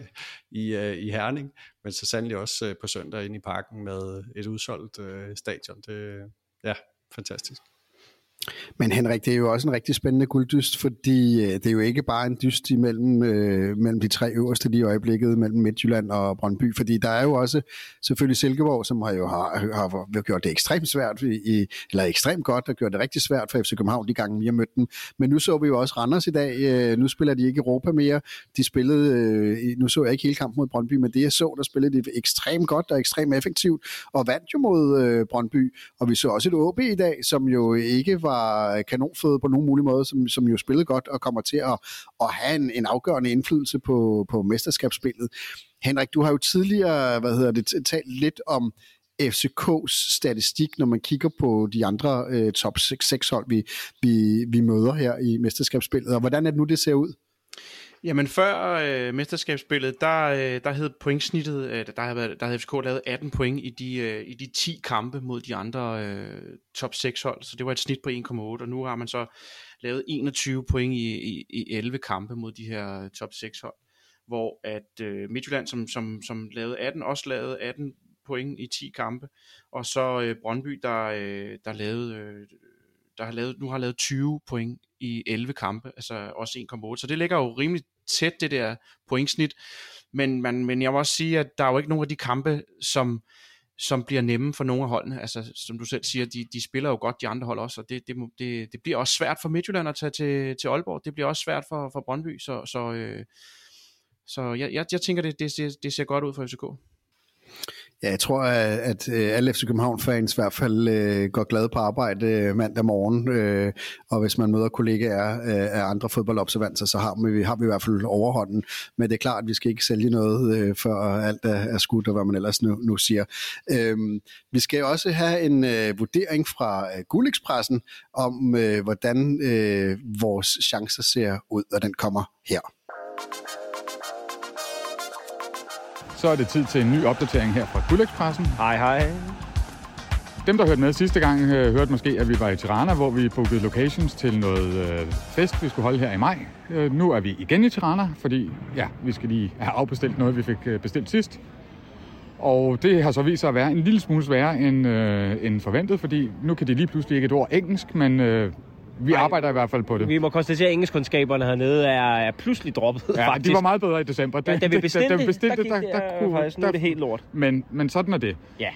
*laughs* i, øh, i Herning, men så sandelig også øh, på søndag inde i parken med et udsolgt øh, stadion. Det, ja, fantastisk. Men Henrik, det er jo også en rigtig spændende gulddyst, fordi øh, det er jo ikke bare en dyst imellem øh, mellem de tre øverste lige i øjeblikket, mellem Midtjylland og Brøndby, fordi der er jo også selvfølgelig Silkeborg, som har jo har, har gjort det ekstremt svært, i, eller ekstremt godt, og gjort det rigtig svært for FC København de gange, vi har mødt dem. Men nu så vi jo også Randers i dag, øh, nu spiller de ikke Europa mere, de spillede, øh, nu så jeg ikke hele kampen mod Brøndby, men det jeg så, der spillede de ekstremt godt og ekstremt effektivt, og vandt jo mod øh, Brøndby, og vi så også et OB i dag, som jo ikke var var kanonføde på nogen mulig måde, som, som jo spillede godt og kommer til at, at have en, en afgørende indflydelse på, på mesterskabsspillet. Henrik, du har jo tidligere hvad hedder det, talt lidt om FCK's statistik, når man kigger på de andre øh, top 6 hold, vi, vi, vi møder her i mesterskabsspillet. Og hvordan er det nu, det ser ud? Jamen før øh, mesterskabsspillet, der, øh, der hed pointsnittet, øh, der, havde, der havde FCK lavet 18 point i de, øh, i de 10 kampe mod de andre øh, top 6 hold, så det var et snit på 1,8, og nu har man så lavet 21 point i, i, i 11 kampe mod de her øh, top 6 hold, hvor at øh, Midtjylland, som, som, som lavede 18, også lavede 18 point i 10 kampe, og så øh, Brøndby, der, øh, der lavede... Øh, der har lavet, nu har lavet 20 point i 11 kampe, altså også 1,8. Så det ligger jo rimelig tæt, det der pointsnit. Men, man, men jeg må også sige, at der er jo ikke nogen af de kampe, som, som bliver nemme for nogle af holdene. Altså, som du selv siger, de, de spiller jo godt de andre hold også, og det, det, det, det bliver også svært for Midtjylland at tage til, til Aalborg. Det bliver også svært for, for Brøndby, så, så, øh, så jeg, jeg, jeg tænker, det, det, det ser godt ud for FCK. Ja, jeg tror, at, at øh, alle FC København-fans i hvert fald øh, går glade på arbejde øh, mandag morgen, øh, og hvis man møder kollegaer øh, af andre fodboldobservanter, så har vi, har vi i hvert fald overhånden. Men det er klart, at vi skal ikke sælge noget, øh, før alt er, er skudt, og hvad man ellers nu, nu siger. Øh, vi skal også have en øh, vurdering fra øh, Gullekspressen om, øh, hvordan øh, vores chancer ser ud, og den kommer her. Så er det tid til en ny opdatering her fra Gullekspressen. Hej, hej. Dem, der hørte med sidste gang, øh, hørte måske, at vi var i Tirana, hvor vi bookede locations til noget øh, fest, vi skulle holde her i maj. Øh, nu er vi igen i Tirana, fordi ja, vi skal lige have afbestilt noget, vi fik øh, bestilt sidst. Og det har så vist sig at være en lille smule sværere end, øh, end forventet, fordi nu kan de lige pludselig ikke et ord engelsk, men øh, vi Ej, arbejder i hvert fald på det. Vi må konstatere, at engelskkundskaberne hernede er, er pludselig droppet, ja, faktisk. de var meget bedre i december. Det, ja, da vi bestilte, da, da, bestilte der, der, der, der, der, faktisk, nu er det helt lort. Men, men sådan er det. Ja.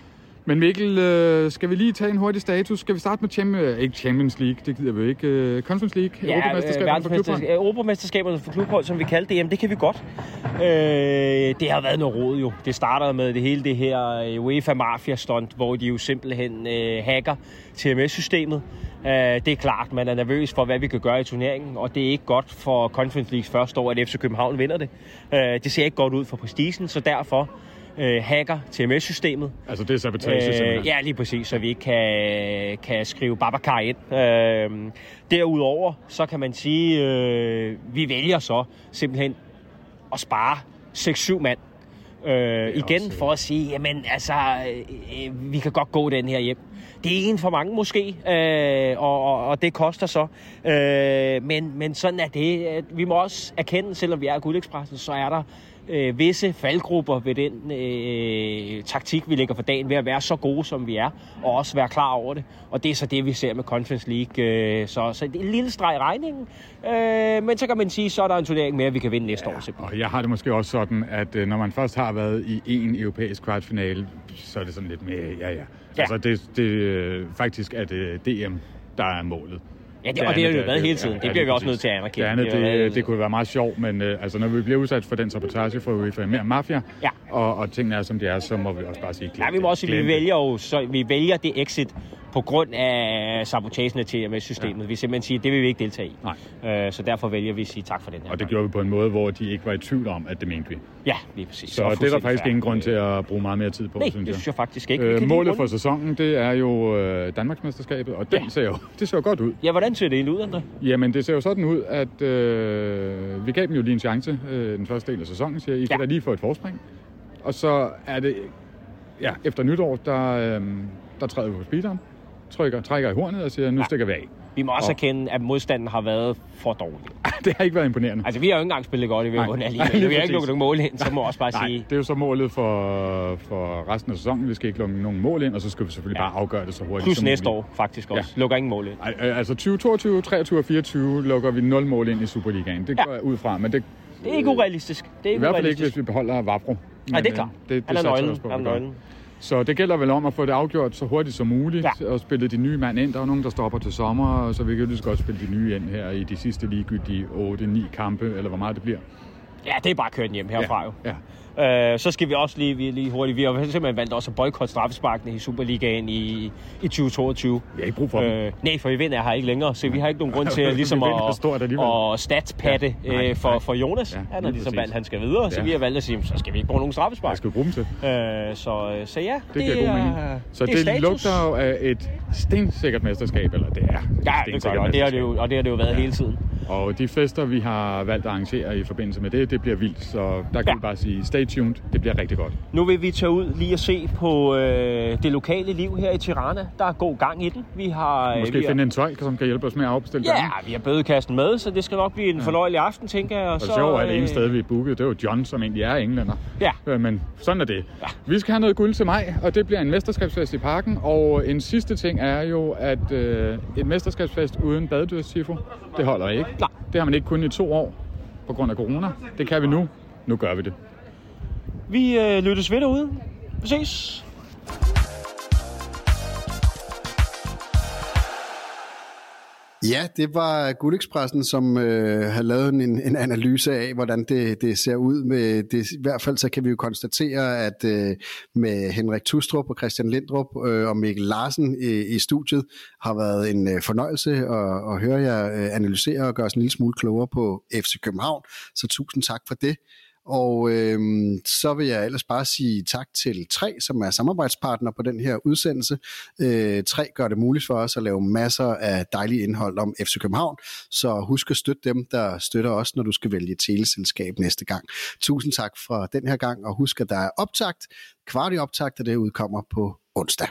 Men Mikkel, øh, skal vi lige tage en hurtig status? Skal vi starte med Champions, øh, ikke Champions League, det gider vi ikke. Øh, Conference League, ja, Europamesterskaberne for klubhold? Europamesterskaberne for klubhold, som vi kaldte det, jamen det kan vi godt. Øh, det har været noget råd jo. Det startede med det hele det her øh, UEFA Mafia stunt, hvor de jo simpelthen øh, hacker TMS-systemet. Øh, det er klart, man er nervøs for, hvad vi kan gøre i turneringen, og det er ikke godt for Conference Leagues første år, at FC København vinder det. Øh, det ser ikke godt ud for prestigen, så derfor øh, hacker TMS-systemet. Altså det er sabotage øh, Ja, lige præcis, så vi ikke kan, kan skrive Babacar ind. Øh, derudover, så kan man sige, øh, vi vælger så simpelthen at spare 6-7 mand. Øh, igen også, for at sige, jamen altså, øh, vi kan godt gå den her hjem. Det er en for mange måske, øh, og, og, og det koster så. Øh, men, men sådan er det. Vi må også erkende, selvom vi er Guldekspressen, så er der øh, visse faldgrupper ved den øh, taktik, vi lægger for dagen, ved at være så gode, som vi er, og også være klar over det. Og det er så det, vi ser med Conference League. Øh, så, så det er en lille streg i regningen, øh, men så kan man sige, så er der en turnering mere, vi kan vinde næste ja, år. Simpelthen. Og jeg har det måske også sådan, at øh, når man først har været i en europæisk kvartfinale, så er det sådan lidt mere, ja ja. Ja. Altså det, det øh, faktisk er det DM, der er målet. Ja, det, det og det har jo været hele tiden. Ja, det bliver ja, vi også nødt til at anerkende. Det, andet, det, det, det kunne være meget sjovt, men uh, altså, når vi bliver udsat for den sabotage fra UEFA mere mafia, ja. og, og tingene er, som de er, så må vi også bare sige, Ja, vi må også sige, vi vælger jo, så vi vælger det exit på grund af sabotagen af TMS-systemet. Ja. Vi simpelthen siger, det vil vi ikke deltage i. Nej. Uh, så derfor vælger vi at sige tak for den her Og det gang. gjorde vi på en måde, hvor de ikke var i tvivl om, at det mente vi. Ja, lige præcis. Så, det er der faktisk ingen grund til at bruge meget mere tid på, Nej, synes jeg. det synes jeg faktisk ikke. Uh, målet for sæsonen, det er jo uh, Danmarksmesterskabet, og den ja. ser jo *laughs* det ser jo godt ud. Ja, hvordan ser det egentlig ud, André? Jamen, det ser jo sådan ud, at øh, vi gav dem jo lige en chance øh, den første del af sæsonen, siger I ja. kan da lige få et forspring. Og så er det, ja, efter nytår, der, øh, der træder vi på speederen, trykker, trækker i hornet og siger, nu ja. stikker vi af. Vi må også og... erkende, at modstanden har været for dårlig. *laughs* det har ikke været imponerende. Altså, vi har jo ikke engang spillet godt i VM alligevel. *laughs* Vi har ikke lukket nogen mål ind, så må også bare Nej, sige... det er jo så målet for, for resten af sæsonen. Vi skal ikke lukke nogen mål ind, og så skal vi selvfølgelig ja. bare afgøre det så hurtigt Plus som næste muligt. år faktisk også. Ja. Lukker ingen mål ind. Altså 2022, 23 og 24 lukker vi 0 mål ind i Superligaen. Det går ja. ud fra, men det... Det er ikke urealistisk. Det er ikke I hvert fald ikke, hvis vi beholder Vavro. Nej, det er klart. Det, det, det Han er nøglen. Han er nøglen. Så det gælder vel om at få det afgjort så hurtigt som muligt, ja. og spille de nye mand ind. Der er nogen, der stopper til sommer, så vi kan jo lige så godt spille de nye ind her i de sidste ligegyldige 8-9 kampe, eller hvor meget det bliver. Ja, det er bare kørt hjem herfra ja. jo. Ja. Øh, så skal vi også lige, vi, lige hurtigt, vi har simpelthen valgt også at boykotte straffesparkene i Superligaen i, i 2022. Vi har ikke brug for øh, dem. Nej, for vi vinder her ikke længere, så vi har ikke nogen grund *laughs* til at, ligesom at, at statspatte ja, nej, øh, for, for Jonas. Ja, han har ligesom valgt, han skal videre, ja. så vi har valgt at sige, så skal vi ikke bruge nogen straffespark. Jeg skal vi bruge dem til. Øh, så, så ja, det, det giver god mening. Så det, det lugter jo af et stensikkert mesterskab, eller det er Ja, det gør og det har det jo, og det har det jo været ja. hele tiden. Og de fester, vi har valgt at arrangere i forbindelse med det, det bliver vildt. Så der kan ja. vi bare sige, stay tuned. Det bliver rigtig godt. Nu vil vi tage ud lige og se på øh, det lokale liv her i Tirana. Der er god gang i den. Vi har, øh, Måske vi finde en tøj, som kan hjælpe os med at afbestille Ja, gangen. vi har bødekasten med, så det skal nok blive en ja. fornøjelig aften, tænker jeg. Og, og så, sjovt, at det ene sted, vi er booket, det er jo John, som egentlig er englænder. Ja. Øh, men sådan er det. Ja. Vi skal have noget guld til mig, og det bliver en mesterskabsfest i parken. Og en sidste ting er jo, at øh, et mesterskabsfest uden badedyrstifo, det holder ikke. Nej. Det har man ikke kun i to år på grund af corona. Det kan vi nu. Nu gør vi det. Vi øh, lyttes ved derude. Vi ses. Ja, det var Guldekspressen, som øh, har lavet en, en analyse af, hvordan det, det ser ud. Med det, I hvert fald så kan vi jo konstatere, at øh, med Henrik Tustrup og Christian Lindrup øh, og Mikkel Larsen i, i studiet har været en øh, fornøjelse at, at høre jer øh, analysere og gøre os en lille smule klogere på FC København. Så tusind tak for det. Og øh, så vil jeg ellers bare sige tak til Tre, som er samarbejdspartner på den her udsendelse. Øh, Tre gør det muligt for os at lave masser af dejlige indhold om FC København, så husk at støtte dem, der støtter os, når du skal vælge teleselskab næste gang. Tusind tak for den her gang, og husk, at der er optagt, kvart i optagt, og det udkommer på onsdag.